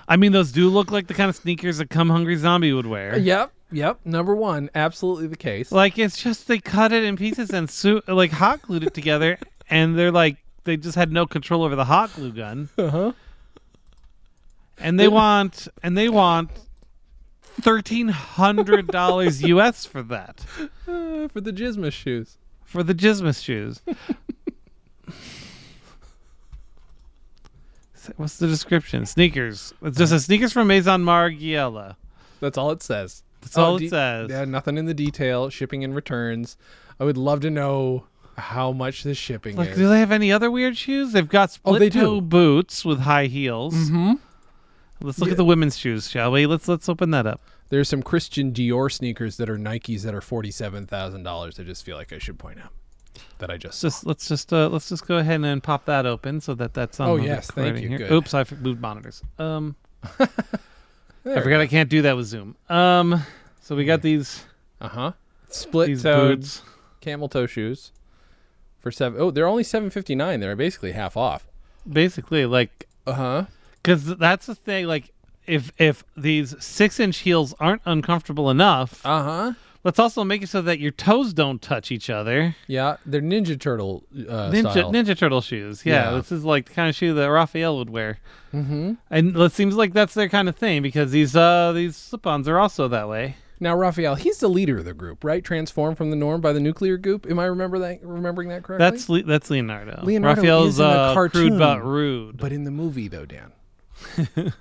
A: I mean, those do look like the kind of sneakers a come hungry zombie would wear.
B: Yep, yep. Number one, absolutely the case.
A: Like it's just they cut it in pieces and su- like hot glued it together, and they're like they just had no control over the hot glue gun,
B: Uh-huh.
A: and they want and they want thirteen hundred dollars U.S. for that
B: Uh, for the Jismus shoes.
A: for the Jismus shoes. What's the description? Sneakers. It's just a sneakers from Maison Margiela.
B: That's all it says.
A: That's all
B: de-
A: it says.
B: Yeah, nothing in the detail. Shipping and returns. I would love to know how much the shipping
A: Like,
B: is.
A: do they have any other weird shoes? They've got split
B: Oh, they do.
A: toe boots with high heels.
B: Mhm.
A: Let's look
B: Yeah.
A: at the women's shoes, shall we? Let's let's open that up.
B: There's some Christian Dior sneakers that are Nikes that are forty-seven thousand dollars. I just feel like I should point out that I just.
A: Let's just let's just uh, let's just go ahead and pop that open so that that's on.
B: Oh, yes, thank you.
A: Here.
B: Good.
A: Oops, I moved monitors. Um, I forgot I can't do that with Zoom. Um, so we got these
B: Uh huh. Split
A: these
B: toe
A: boots.
B: camel toe shoes for seven. Oh, they're only seven fifty-nine. They're basically half off.
A: Basically, like,
B: Uh huh.
A: because that's the thing. Like, if if these six inch heels aren't uncomfortable enough,
B: Uh huh.
A: Let's also make it so that your toes don't touch each other.
B: Yeah, they're Ninja Turtle uh,
A: Ninja
B: style.
A: Ninja Turtle shoes. Yeah,
B: Yeah.
A: this is like the kind of shoe that Raphael would wear.
B: mm-hmm.
A: And it seems like that's their kind of thing because these uh these slip-ons are also that way.
B: Now, Raphael, he's the leader of the group, right? Transformed from the norm by the nuclear goop. Am I remember that? Remembering that correctly?
A: That's Le- that's Leonardo.
B: Leonardo
A: Raphael's
B: is in
A: uh,
B: cartoon,
A: crude but rude.
B: But in the movie, though, Dan,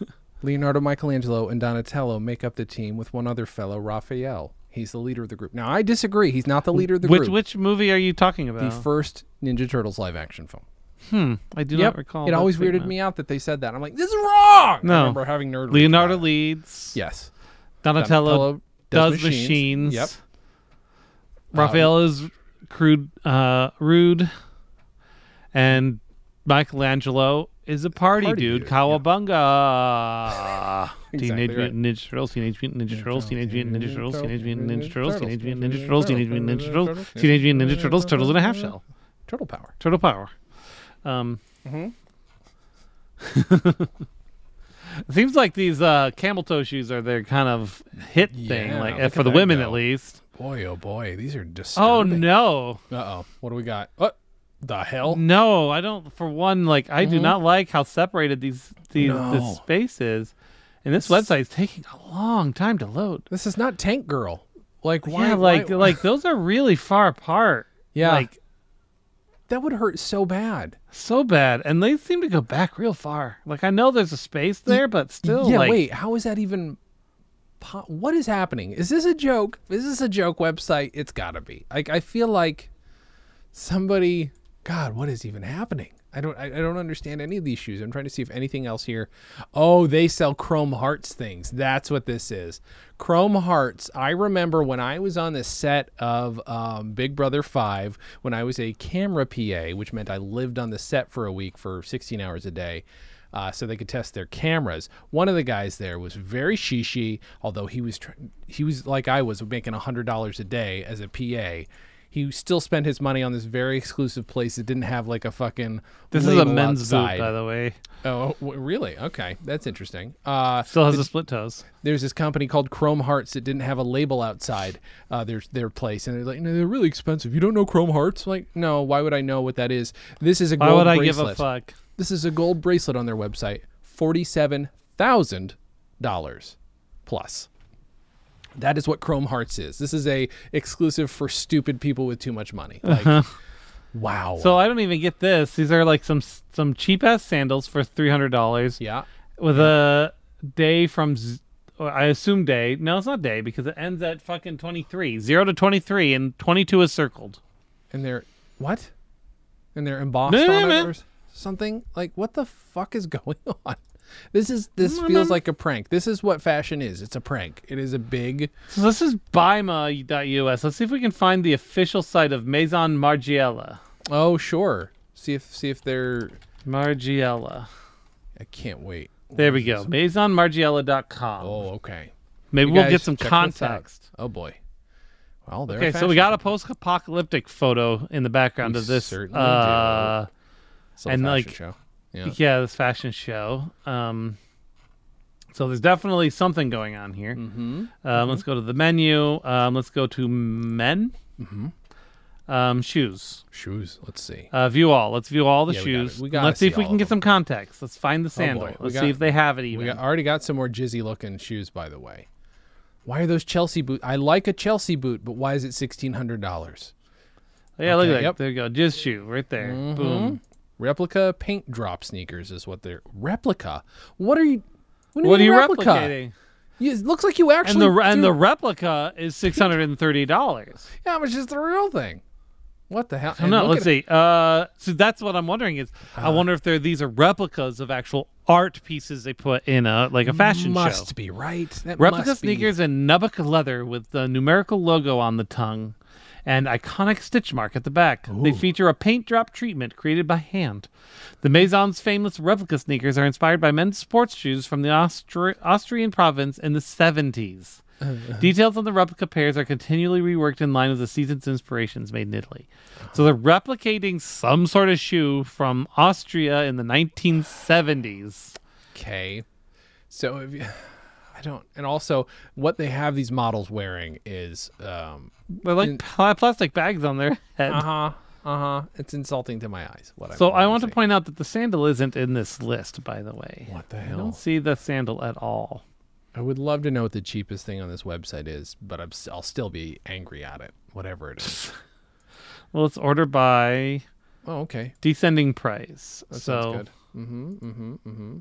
B: Leonardo, Michelangelo, and Donatello make up the team with one other fellow, Raphael. He's the leader of the group. Now I disagree. He's not the leader of the
A: Which
B: group.
A: which movie are you talking about?
B: the first Ninja Turtles live action film.
A: hmm. I do
B: yep.
A: not recall.
B: it always weirded me out that they said that. I'm like, this is wrong.
A: No.
B: I remember having nerd.
A: Leonardo leads.
B: Yes.
A: Donatello,
B: Donatello
A: does machines.
B: Yep.
A: Raphael is crude, uh, rude, and Michelangelo is a party,
B: Party
A: dude.
B: dude,
A: Cowabunga! Teenage. Mutant Ninja Turtles, Teenage Mutant Ninja Turtles, Teenage Mutant Ninja Turtles, Teenage Mutant Ninja Turtles, Teenage Mutant Ninja Turtles, Teenage Mutant Ninja Turtles, Teenage Mutant Ninja Turtles, Turtles in a Half Shell,
B: Turtle power.
A: Turtle Power. Um,
B: Mhm.
A: it seems like these uh, camel toe shoes are their kind of hit thing,
B: Yeah,
A: like
B: at
A: for the women
B: go.
A: at least.
B: Boy, oh boy, these are disturbing.
A: Oh no.
B: Uh oh. What do we got? What the hell?
A: No, I don't. For one, like I do
B: Mhm.
A: not like how separated these these
B: No.
A: this space is, and this
B: This-
A: website is taking a long time to load.
B: This is not Tank Girl. Like why?
A: yeah, like
B: why-
A: like those are really far apart.
B: yeah,
A: like
B: that would hurt so bad.
A: so bad, and they seem to go back real far. Like I know there's a space there, but still,
B: yeah,
A: like,
B: wait, how is that even? Po- what is happening? Is this a joke? Is this a joke website? It's gotta be. Like I feel like somebody. God, what is even happening? I don't. I, don't understand any of these shoes. I'm trying to see if anything else here. Oh, they sell Chrome Hearts things. That's what this is. Chrome Hearts. I remember when I was on the set of um, Big Brother Five, when I was a camera PA, which meant I lived on the set for a week for 16 hours a day uh, so they could test their cameras. One of the guys there was very shishy, although he was he was like I was making hundred dollars a day as a PA. He still spent his money on this very exclusive place that didn't have like a fucking.
A: this is a men's
B: outside.
A: boot, by the way.
B: Oh, w- really? Okay, that's interesting. Uh,
A: Still has the split toes.
B: there's this company called Chrome Hearts that didn't have a label outside uh, their their place, and they're like, no, they're really expensive. You don't know Chrome Hearts? Like, no. Why would I know what that is? This is a
A: Why
B: gold
A: would I give a fuck?
B: This is a gold bracelet on their website, forty-seven thousand dollars plus. That is what Chrome Hearts is. This is a exclusive for stupid people with too much money. Like, uh-huh. wow.
A: So I don't even get this. These are like some some cheap ass sandals for three hundred dollars.
B: yeah,
A: with a day from z- I assume day. No, it's not day because it ends at fucking 23. 0 to 23 and 22 is circled.
B: and they're what? And they're embossed
A: No, no,
B: on it
A: no.
B: or something. Like, what the fuck is going on? This is this
A: No,
B: feels like a prank. This is what fashion is. It's a prank. It is a big.
A: So this is buyma.us. Let's see if we can find the official site of Maison Margiela.
B: Oh, sure. See if see if they're.
A: Margiela.
B: I can't wait.
A: There we go. MaisonMargiela.com.
B: Oh, okay.
A: Maybe
B: You
A: we'll get some
B: check this out.
A: context.
B: Oh boy. Well, there.
A: Okay, so we got a post-apocalyptic photo in the background
B: We
A: of this.
B: certainly
A: uh,
B: and
A: and,
B: like
A: like-
B: show. Yeah.
A: yeah, this fashion show. Um, so there's definitely something going on here.
B: Mm-hmm.
A: Um, Let's go to the menu. Um, let's go to men.
B: Mm-hmm.
A: Um, shoes.
B: Shoes. Let's see.
A: Uh, view all. Let's view all the
B: Yeah,
A: shoes.
B: we gotta
A: let's see
B: see
A: if we can get some context. Let's find the sandal.
B: boy. We
A: Let's
B: got-
A: see if they have it even.
B: We got, already got some more jizzy looking shoes, by the way. Why are those Chelsea boot? I like a Chelsea boot, but why is it sixteen hundred dollars?
A: Oh, yeah, look at that.
B: yep.
A: There you go. Jizz shoe right there. Boom.
B: Replica paint drop sneakers is what they're replica. What are you? What,
A: What are
B: you replica?
A: replicating?
B: You- it looks like you
A: And
B: actually.
A: the and the replica is six hundred and thirty dollars.
B: yeah, which is the real thing. What the hell?
A: No, let's see. Uh, so that's what I'm wondering is I wonder if they're these are replicas of actual art pieces they put in a like a fashion
B: must
A: show.
B: Must be right. That
A: Replica
B: must be.
A: sneakers in Nubuck leather with the numerical logo on the tongue and iconic stitch mark at the back. They feature a paint drop treatment created by hand. The Maison's famous replica sneakers are inspired by men's sports shoes from the Austri- Austrian province in the 70s. Uh, uh. Details on the replica pairs are continually reworked in line with the season's inspirations made in Italy. So they're replicating some sort of shoe from Austria in the 1970s.
B: Okay. So if you, I don't, and also what they have these models wearing is, um,
A: They're like pla- plastic bags on their head.
B: uh huh, uh huh. It's insulting to my eyes. What
A: So I want to point out that the sandal isn't in this list, by the way.
B: What the
A: I
B: hell?
A: don't see the sandal at all.
B: I would love to know what the cheapest thing on this website is, but I'm, s- I'll still be angry at it, whatever it is.
A: Well, it's order by
B: oh, okay.
A: descending price.
B: That
A: so
B: sounds good. Mm-hmm. Mm-hmm. Mm-hmm.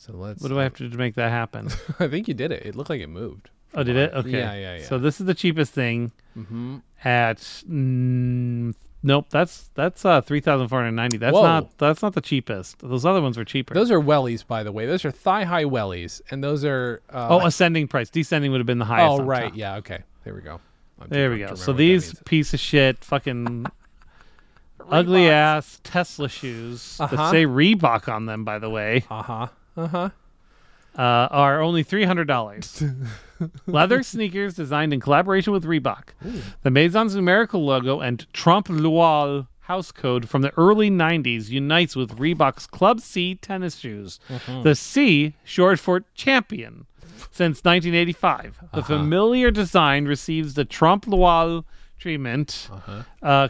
B: So let's.
A: what do I have to do to make that happen?
B: I think you did it. It looked like it moved.
A: Oh, did it? Okay.
B: Yeah, yeah, yeah.
A: So this is the cheapest thing
B: Mm-hmm.
A: at mm, nope. That's that's uh three thousand four hundred ninety. That's
B: Whoa.
A: not that's not the cheapest. Those other ones were cheaper.
B: Those are wellies, by the way. Those are thigh high wellies, and those are. Uh,
A: oh, ascending price. Descending would have been the highest.
B: oh, right.
A: top.
B: Yeah. Okay. There we go. I'm
A: There we go. So
B: remember what that
A: these piece of shit fucking ugly ass Tesla shoes
B: Uh-huh.
A: that say Reebok on them, by the way,
B: Uh huh. Uh huh.
A: uh, are only three hundred dollars. Leather sneakers designed in collaboration with Reebok. The Maison's numerical logo and Trompe l'oeil house code from the early 90s unites with Reebok's Club C tennis shoes. The C, short for champion, since 1985. The familiar design receives the Trompe l'oeil treatment, uh,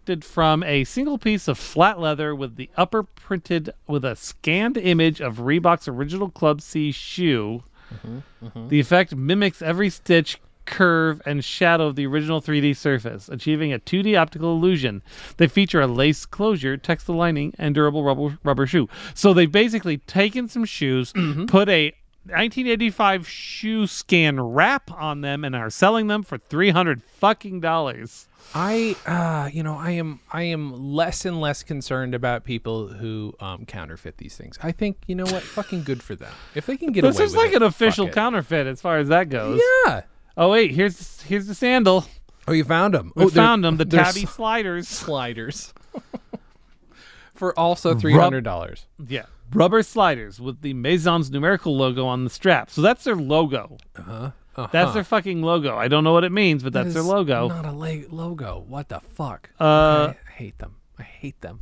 A: constructed from a single piece of flat leather with the upper printed with a scanned image of Reebok's original Club C shoe. Mm-hmm, mm-hmm. The effect mimics every stitch, curve, and shadow of the original 3D surface, achieving a 2D optical illusion. They feature a lace closure, textile lining, and durable rubber, rubber shoe. So they've basically taken some shoes, mm-hmm. put a 1985 shoe scan wrap on them, and are selling them for 300 fucking dollars.
B: I, uh, you know, I am, I am less and less concerned about people who um, counterfeit these things. I think, you know what, fucking good for them. If they can get
A: This
B: away
A: is like
B: it,
A: an official counterfeit as far as that goes.
B: Yeah.
A: Oh wait, here's here's the sandal.
B: Oh, you found them.
A: We
B: oh,
A: found them, the tabby sliders.
B: sliders. for also three hundred dollars.
A: Yeah. Rubber sliders with the Maison's numerical logo on the strap. So that's their logo.
B: Uh-huh. uh-huh.
A: That's their fucking logo. I don't know what it means, but that's their logo.
B: Not a leg logo. What the fuck?
A: Uh,
B: I hate them. I hate them.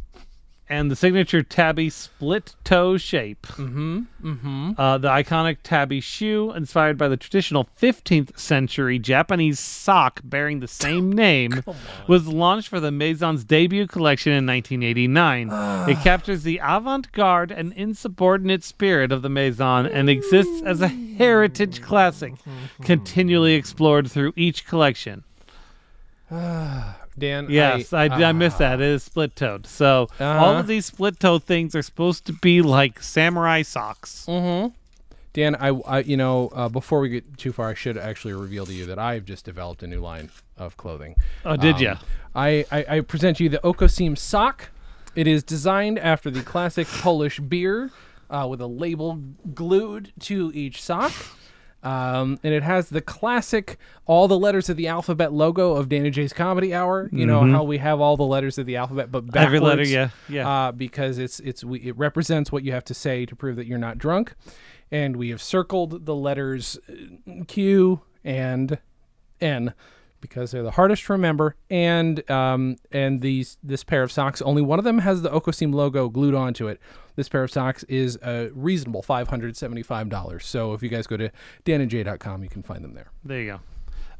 A: And the signature tabby split toe shape.
B: Mm-hmm. Mm-hmm.
A: Uh, the iconic tabby shoe, inspired by the traditional 15th century Japanese sock bearing the same name, was launched for the Maison's debut collection in 1989. it captures the avant garde and insubordinate spirit of the Maison and exists as a heritage classic, continually explored through each collection.
B: Dan.
A: Yes, I, I,
B: uh,
A: missed that. It is split toed. So all
B: Uh-huh.
A: of these split toe things are supposed to be like samurai socks.
B: Mm-hmm. Dan, I, I you know, uh, before we get too far, I should actually reveal to you that I've just developed a new line of clothing.
A: Oh, did
B: Um,
A: ya?
B: I, I, I present you the Okocim sock. It is designed after the classic Polish beer, uh, with a label glued to each sock. Um, and it has the classic, all the letters of the alphabet logo of Dana J's Comedy Hour. You know how we have all the letters of the alphabet, but backwards.
A: Mm-hmm. Every letter, yeah, yeah.
B: Uh, because it's it's we, it represents what you have to say to prove that you're not drunk, and we have circled the letters uh, Q and N because they're the hardest to remember. And um and these this pair of socks, only one of them has the Okocim logo glued onto it. This pair of socks is a reasonable five hundred seventy five dollars. So if you guys go to danandj.com, you can find them there.
A: There you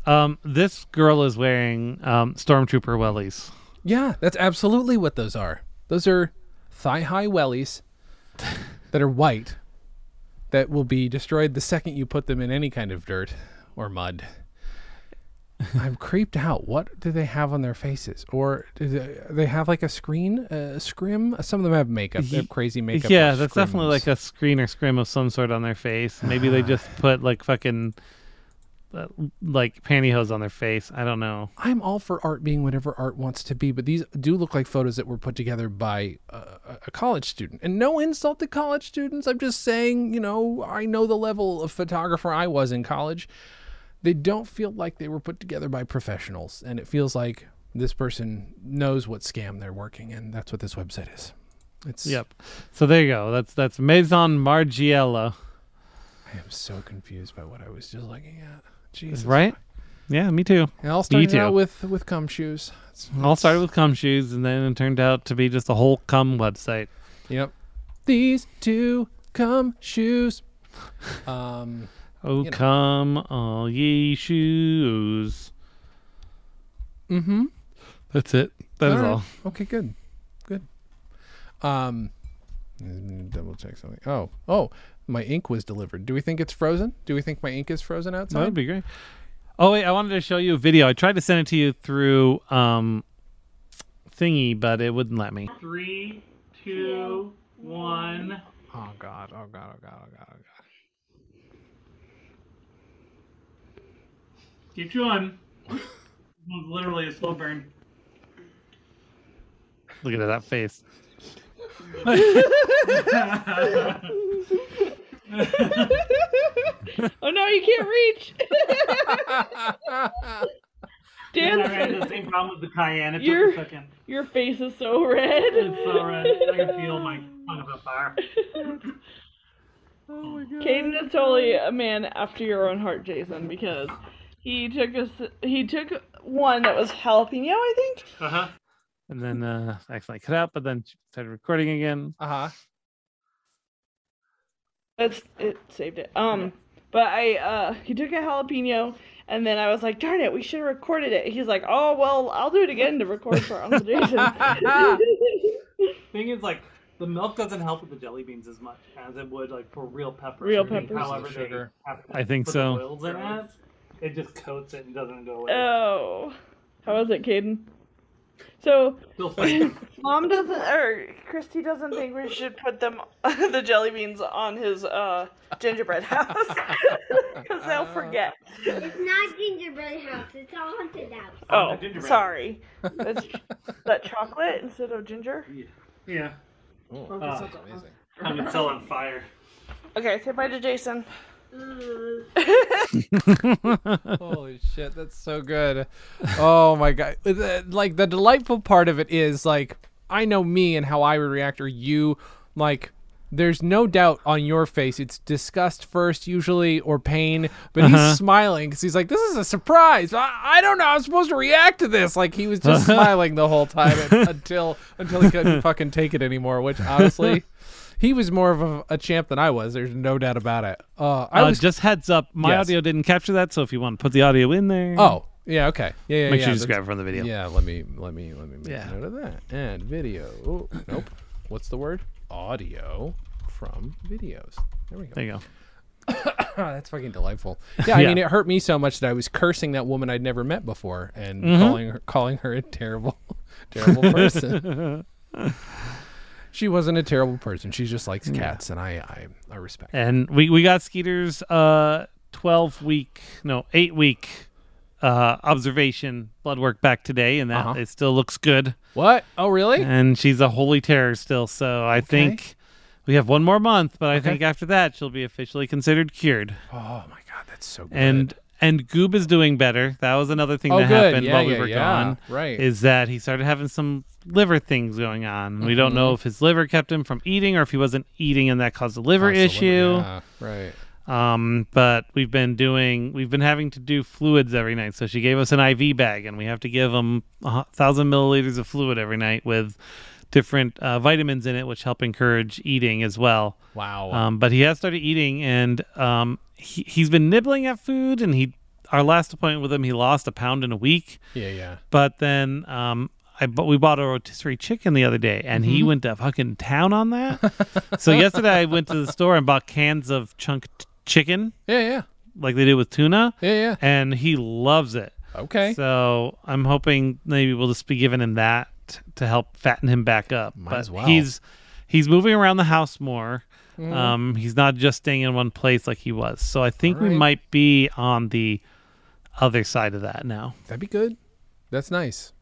A: go. Um, this girl is wearing um, stormtrooper wellies.
B: Yeah, that's absolutely what those are. Those are thigh high wellies that are white that will be destroyed the second you put them in any kind of dirt or mud. I'm creeped out. What do they have on their faces? Or do they, they have like a screen, a scrim? Some of them have makeup. They have crazy makeup.
A: yeah, that's definitely like a screen or scrim of some sort on their face. Maybe they just put like fucking uh, like pantyhose on their face. I don't know.
B: I'm all for art being whatever art wants to be, but these do look like photos that were put together by a, a college student. And no insult to college students. I'm just saying, you know, I know the level of photographer I was in college. They don't feel like they were put together by professionals, and it feels like this person knows what scam they're working in. That's what this website is. It's
A: Yep. So there you go. That's that's Maison Margiela,
B: I am so confused by what I was just looking at. Jesus.
A: right? Yeah, me too.
B: It all started out with with cum shoes. It's-
A: All started with cum shoes, and then it turned out to be just a whole cum website.
B: Yep. These two cum shoes. Um,
A: Oh,
B: You know.
A: come all ye shoes.
B: mm-hmm.
A: That's it. That is
B: All right.
A: all.
B: Okay, good. Good. Um double check something. Oh, oh, my ink was delivered. Do we think it's frozen? Do we think my ink is frozen outside?
A: That
B: outside?
A: would be great. Oh wait, I wanted to show you a video. I tried to send it to you through um thingy, but it wouldn't let me. Three, two, one.
B: Oh god, oh god, oh god, oh god, oh god.
D: Keep chewing. This one's literally a slow burn.
A: Look at that face.
E: Oh no, you can't reach.
D: And I had the same problem with the cayenne. It
E: You're-
D: took a second.
E: your face is so red.
D: It's so red. I can feel my tongue on fire. Oh my god.
E: Caden is totally a man after your own heart, Jason, because he took us. He took one that was jalapeno, I think.
D: Uh huh.
A: And then uh accidentally cut out, but then started recording again.
B: Uh huh.
E: It's it saved it. Um, but I uh he took a jalapeno, and then I was like, darn it, we should have recorded it. He's like, oh well, I'll do it again to record for Uncle Jason.
D: Thing is, like, the milk doesn't help with the jelly beans as much as it would, like, for real peppers.
E: Real
D: I think,
E: peppers.
D: However,
B: Sugar.
D: they have to
A: I think
D: put
A: so.
D: The oils in it. It just coats it and doesn't go away.
E: oh, how was it, Caden? So Mom doesn't, or Christy doesn't think we should put them, the jelly beans, on his uh, gingerbread house because they'll forget.
F: It's not gingerbread house. It's a haunted house.
E: Oh,
D: gingerbread.
E: sorry. That's that chocolate instead of ginger.
D: yeah.
B: Oh,
D: Uh,
B: that sounds amazing.
D: I would sell on fire.
E: Okay, say bye to Jason.
B: Holy shit, that's so good. Oh my god. Like the delightful part of it is like I know me and how I would react or you like there's no doubt on your face. It's disgust first, usually, or pain. But
A: Uh-huh.
B: he's smiling because he's like, "This is a surprise. I, I don't know. I'm supposed to react to this." Like he was just smiling the whole time until until he couldn't fucking take it anymore. Which honestly, he was more of a, a champ than I was. There's no doubt about it. Uh, I
A: Uh,
B: was
A: just heads up, my
B: Yes.
A: audio didn't capture that, so if you want to put the audio in there,
B: Oh, yeah, okay. Yeah, yeah,
A: make
B: yeah.
A: sure you just grab it from the video.
B: Yeah, let me let me let me make
A: Yeah.
B: a note of that. And video. Oh, nope. What's the word? Audio from videos. There we go.
A: There you go.
B: That's fucking delightful. Yeah, I
A: Yeah.
B: mean, it hurt me so much that I was cursing that woman I'd never met before and
A: Mm-hmm.
B: calling her calling her a terrible, terrible person. she wasn't a terrible person. She just likes cats, and I I, I respect.
A: And we, we got Skeeter's uh 12 week, no, 8 week uh observation blood work back today and that
B: Uh-huh.
A: it still looks good.
B: What? Oh, really?
A: And she's a holy terror still, so I think we have one more month, but I
B: Okay.
A: think after that she'll be officially considered cured.
B: Oh my god, that's so good.
A: And and Goob is doing better. That was another thing
B: oh,
A: that
B: good.
A: happened
B: yeah,
A: while we were
B: yeah.
A: gone.
B: Right.
A: Is that he started having some liver things going on. We don't
B: Mm-hmm.
A: know if his liver kept him from eating or if he wasn't eating and that caused a liver
B: Also,
A: issue.
B: Yeah, right.
A: Um, but we've been doing, we've been having to do fluids every night. So she gave us an IV bag, and we have to give him a thousand milliliters of fluid every night with different uh, vitamins in it, which help encourage eating as well.
B: Wow.
A: Um, but he has started eating, and um, he he's been nibbling at food. And he, our last appointment with him, he lost a pound in a week.
B: yeah, yeah.
A: But then, um, I but we bought a rotisserie chicken the other day, and he
B: Mm-hmm.
A: went to fucking town on that. so yesterday, I went to the store and bought cans of chunk t- chicken,
B: Yeah, yeah.
A: like they did with tuna,
B: Yeah, yeah.
A: and he loves it.
B: Okay.
A: So I'm hoping maybe we'll just be giving him that to help fatten him back up.
B: Might
A: but
B: as well.
A: he's he's moving around the house more.
B: Mm-hmm.
A: Um, he's not just staying in one place like he was. So I think we might be on the other side of that now.
B: That'd be good. That's nice.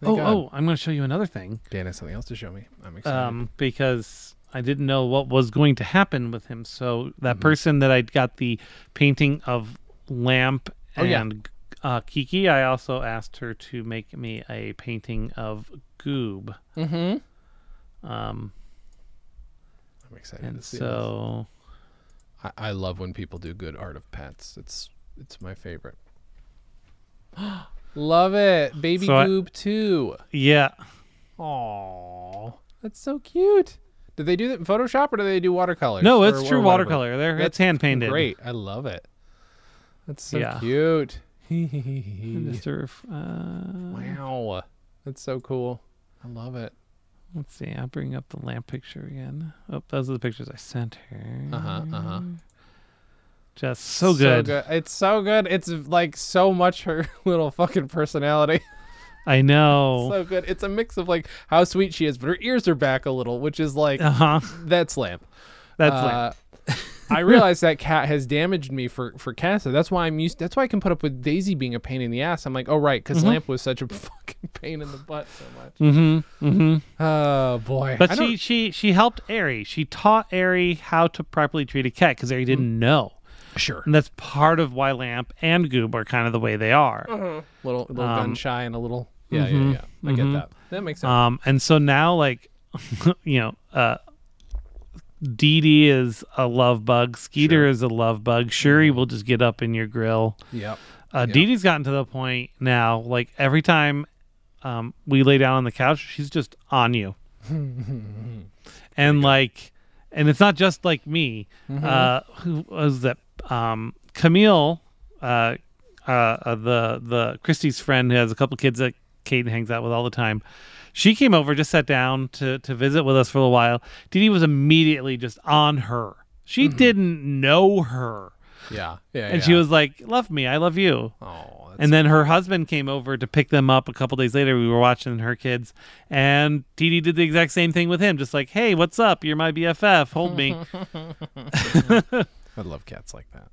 B: Thank
A: oh,
B: God.
A: oh, I'm going to show you another thing.
B: Dan has something else to show me. I'm excited.
A: um, because I didn't know what was going to happen with him. So
B: Mm-hmm.
A: that person that I got the painting of Lamp
B: Oh, yeah.
A: and uh, Kiki, I also asked her to make me a painting of Goob.
B: mm-hmm.
A: Um,
B: I'm excited
A: and
B: to see
A: so
B: this. I, I love when people do good art of pets. It's it's my favorite. love it. Baby
A: So I-
B: too.
A: yeah,
B: Aww. That's so cute. Did they do that in Photoshop or do they do watercolor?
A: no, it's
B: or
A: true
B: whatever?
A: watercolor. There,
B: That's
A: it's hand painted.
B: Great. I love it. That's so
A: Yeah.
B: cute.
A: Just a ref- uh,
B: wow. That's so cool. I love it.
A: Let's see. I'll bring up the lamp picture again. Oh, those are the pictures I sent her.
B: Uh-huh, uh-huh.
A: Just so good.
B: It's so good. It's like so much her little fucking personality.
A: I know.
B: so good. It's a mix of like how sweet she is, but her ears are back a little, which is like
A: uh huh.
B: that's lamp.
A: That's
B: Uh,
A: like
B: I realize that cat has damaged me for for Casa. That's why I'm used. That's why I can put up with Daisy being a pain in the ass. I'm like, oh right, because Lamp was such a fucking pain in the butt so much.
A: Mm-hmm. Mm-hmm.
B: Oh boy.
A: But
B: I
A: she
B: don't-
A: she she helped Ari. She taught Ari how to properly treat a cat because Ari didn't know,
B: sure
A: and that's part of why Lamp and Goob are kind of the way they are.
B: little little
A: Um,
B: gun shy and a little yeah yeah yeah. I get
A: mhm.
B: that. That makes sense.
A: Um, and so now, like, you know, uh, Dee Dee is a love bug. Skeeter
B: Sure.
A: is a love bug. Shuri will just get up in your grill.
B: yep.
A: Uh,
B: Yeah.
A: Dee Dee's gotten to the point now, like, every time um, we lay down on the couch, she's just on you. and, like, and it's not just like me.
B: Mm-hmm.
A: Uh, who was that? Um, Camille, uh, uh, uh, the the Christy's friend who has a couple kids that Caden hangs out with all the time. She came over, just sat down to to visit with us for a little while. Dee Dee was immediately just on her. She didn't know her,
B: Yeah. Yeah.
A: and she was like, "Love me, I love you."
B: Oh. That's
A: And then her husband came over to pick them up a couple days later. We were watching her kids, and Dee Dee did the exact same thing with him, just like, "Hey, what's up? You're my BFF. Hold me."
B: I love cats like that.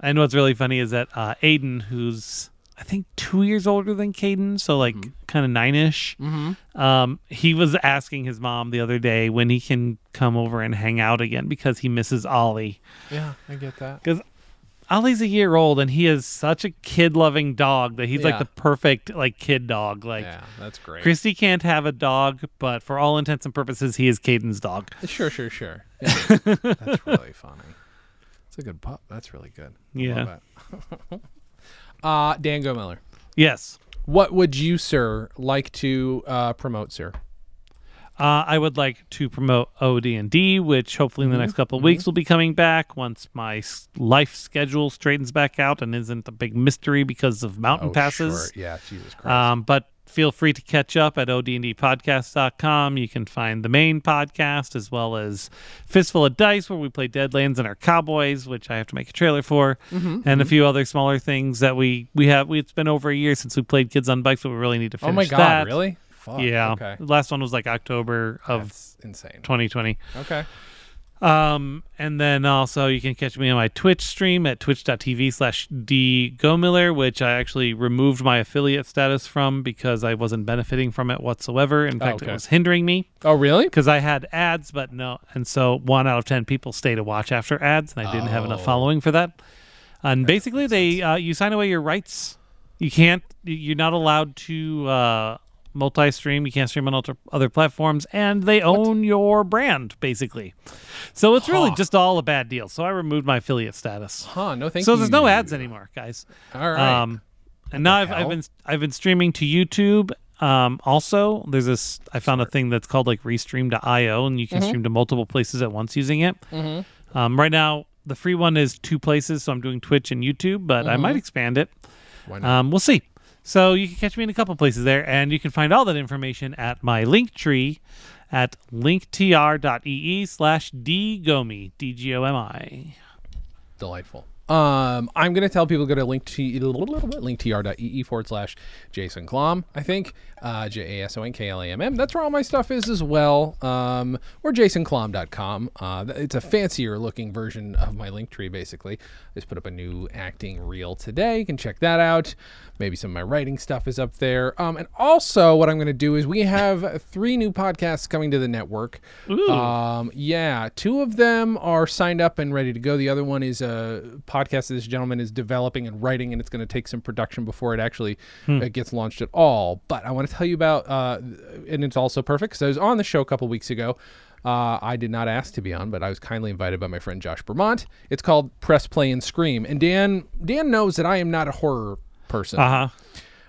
A: And what's really funny is that uh, Aiden, who's I think two years older than Caden, so like kind of nine ish,
B: Mm-hmm.
A: um, he was asking his mom the other day when he can come over and hang out again because he misses Ollie.
B: Yeah, I get that.
A: Because Ollie's a year old and he is such a kid loving dog that he's like the perfect like kid dog. Like
B: yeah, that's great.
A: Christy can't have a dog, but for all intents and purposes, he is Caden's dog.
B: Sure, sure, sure. Yeah. That's really funny. It's a good pup. That's really good. I
A: Yeah.
B: uh, Dan Go Miller.
A: Yes.
B: What would you, sir, like to uh, promote, sir?
A: Uh, I would like to promote OD&D, which hopefully in the
B: Mm-hmm.
A: next couple of weeks will be coming back once my s- life schedule straightens back out and isn't a big mystery because of mountain passes.
B: Oh, Sure. Yeah, Jesus Christ.
A: Um, but feel free to catch up at odndpodcast.com. You can find the main podcast as well as Fistful of Dice, where we play Deadlands and our Cowboys, which I have to make a trailer for,
B: Mm-hmm,
A: and a few other smaller things that we we have. We, it's been over a year since we played Kids on Bikes, but we really need to finish.
B: oh my God,
A: that.
B: really? Fuck.
A: Yeah.
B: Okay.
A: The last one was like October of
B: That's insane.
A: 2020.
B: Okay.
A: Um, and then also you can catch me on my Twitch stream at twitch.tv slash dgomiller, which I actually removed my affiliate status from because I wasn't benefiting from it whatsoever. In fact,
B: okay.
A: it was hindering me
B: Oh, really?
A: because I had ads, but no. And so one out of 10 people stay to watch after ads, and I didn't have enough
B: Oh.
A: following for that. And basically, they uh, you sign away your rights. You can't, you're not allowed to uh, multi stream. You can't stream on other, other platforms, and they own your brand, basically. So it's really just all a bad deal. So I removed my affiliate status.
B: Huh? No, thank
A: so
B: you.
A: there's no ads anymore, guys.
B: All right.
A: Um, and now I've, I've been I've been streaming to YouTube. Um, also, there's this I found a thing that's called like Restream.io, and you
B: Mm-hmm.
A: can stream to multiple places at once using it. Um, right now, the free one is two places, so I'm doing Twitch and YouTube, but I
B: Mm-hmm.
A: might expand it.
B: Why not?
A: Um, we'll see. So you can catch me in a couple places there, and you can find all that information at my link tree at linktr.ee slash dgomi, D-G-O-M-I.
B: Delightful. Um, I'm going to tell people to go to link to linktr.ee forward slash Jason Klamm, I think. Uh, J A S O N K L A M M. That's where all my stuff is as well. Um, or jasonklamm.com. Uh, it's a fancier looking version of my link tree, basically. I just put up a new acting reel today. You can check that out. Maybe some of my writing stuff is up there. Um, and also, what I'm going to do is we have three new podcasts coming to the network.
A: Ooh.
B: Um, yeah, two of them are signed up and ready to go. The other one is a podcast that this gentleman is developing and writing, and it's going to take some production before it actually uh, gets launched at all. But I want to tell you about, uh, and it's also perfect because I was on the show a couple weeks ago. Uh, I did not ask to be on, but I was kindly invited by my friend Josh Vermont. It's called Press Play and Scream, and Dan Dan knows that I am not a horror person.
A: Uh-huh.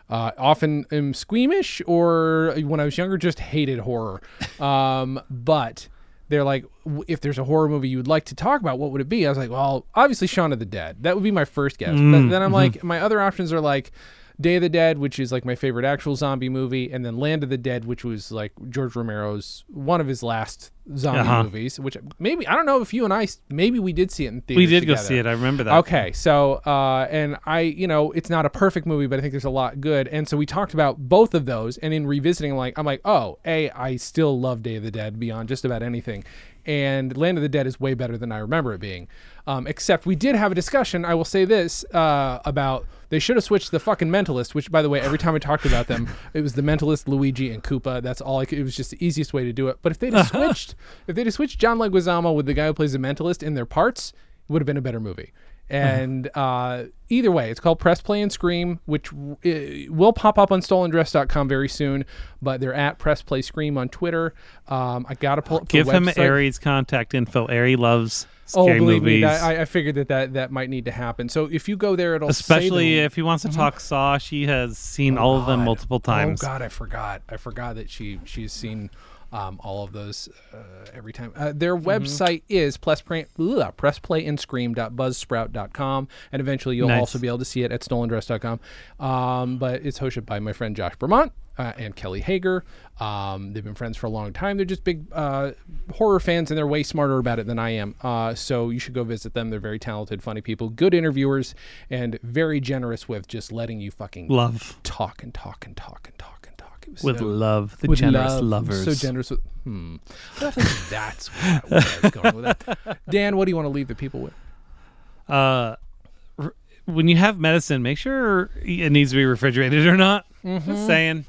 B: Uh, often am squeamish, or when I was younger, just hated horror. Um, but they're like, if there's a horror movie you would like to talk about, what would it be? I was like, well, obviously Shaun of the Dead. That would be my first guess. But then I'm like, my other options are like Day of the Dead, which is like my favorite actual zombie movie, and then Land of the Dead, which was like George Romero's one of his last zombie
G: Uh-huh.
B: movies, which maybe I don't know if you and I maybe we did see it in theaters.
G: We did go see it. I remember that.
B: Okay, so uh, and I, you know, it's not a perfect movie, but I think there's a lot good. And so we talked about both of those, and in revisiting, I'm like, I'm like, oh, a, I still love Day of the Dead beyond just about anything, and Land of the Dead is way better than I remember it being. Um, except we did have a discussion. I will say this uh, about they should have switched the fucking Mentalist, which by the way, every time I talked about them, it was the Mentalist, Luigi, and Koopa. That's all. I could, it was just the easiest way to do it. But if they'd have switched, if they'd have switched John Leguizamo with the guy who plays the Mentalist in their parts, it would have been a better movie. And uh, either way, it's called Press Play and Scream, which uh, will pop up on stolendress.com very soon. But they're at Press Play Scream on Twitter. Um, I gotta pull up
G: Give him
B: website.
G: Aries contact info. Ari loves
B: Oh,
G: scary
B: believe
G: movies.
B: me, I, I figured that, that that might need to happen. So if you go there, it'll
G: Especially if he wants to talk Saw, she has seen all of them multiple times.
B: Oh God, I forgot. I forgot that she she's seen um, all of those uh, every time. Uh, their
G: Mm-hmm.
B: website is press play, ugh, pressplayandscream.buzzsprout.com, and eventually you'll
G: Nice.
B: also be able to see it at stolendress.com. Um, but it's hosted by my friend Josh Vermont. Uh, and Kelly Hager. Um, they've been friends for a long time. They're just big uh, horror fans, and they're way smarter about it than I am. Uh, so you should go visit them. They're very talented, funny people, good interviewers, and very generous with just letting you fucking
G: Love
B: talk and talk and talk and talk and talk. It was
G: with
B: so,
G: love, the
B: with
G: generous
B: love.
G: lovers.
B: So generous with. Hmm. I don't think that's where I was going with that. Dan, what do you want to leave the people with?
G: uh, r- when you have medicine, make sure it needs to be refrigerated or not.
B: Mm-hmm.
G: Just saying.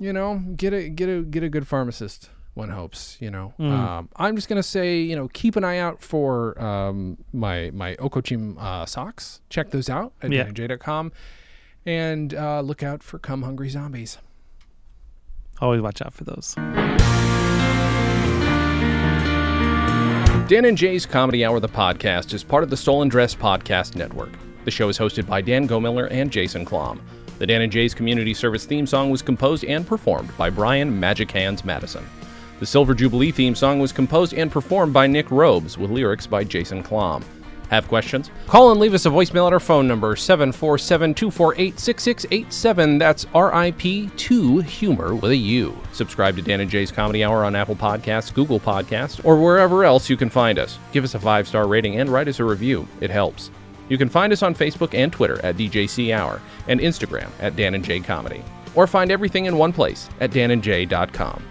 B: You know, get a get a get a good pharmacist. One hopes, you know. Um, I'm just gonna say, you know, keep an eye out for um, my my Okocim uh, socks. Check those out at
G: Yeah.
B: and uh, look out for come hungry zombies.
G: Always watch out for those.
C: Dan and Jay's Comedy Hour, the podcast, is part of the Stolen Dress Podcast Network. The show is hosted by Dan Gomiller and Jason Klamm. The Dan and Jay's Community Service theme song was composed and performed by Brian Magic Hands Madison. The Silver Jubilee theme song was composed and performed by Nick Robes with lyrics by Jason Klamm. Have questions? Call and leave us a voicemail at our phone number 747 248 6687. That's RIP2 Humor with a U. Subscribe to Dan and Jay's Comedy Hour on Apple Podcasts, Google Podcasts, or wherever else you can find us. Give us a five star rating and write us a review. It helps. You can find us on Facebook and Twitter at DJC Hour and Instagram at Dan and Jay Comedy. Or find everything in one place at danandjay.com.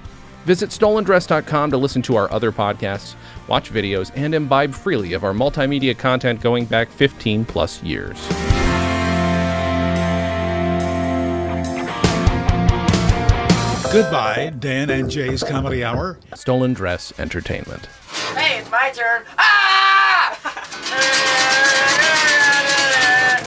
C: Visit stolendress.com to listen to our other podcasts, watch videos, and imbibe freely of our multimedia content going back 15 plus years.
H: Goodbye, Dan and Jay's Comedy Hour.
C: Stolen Dress Entertainment.
I: Hey, it's my turn. Ah!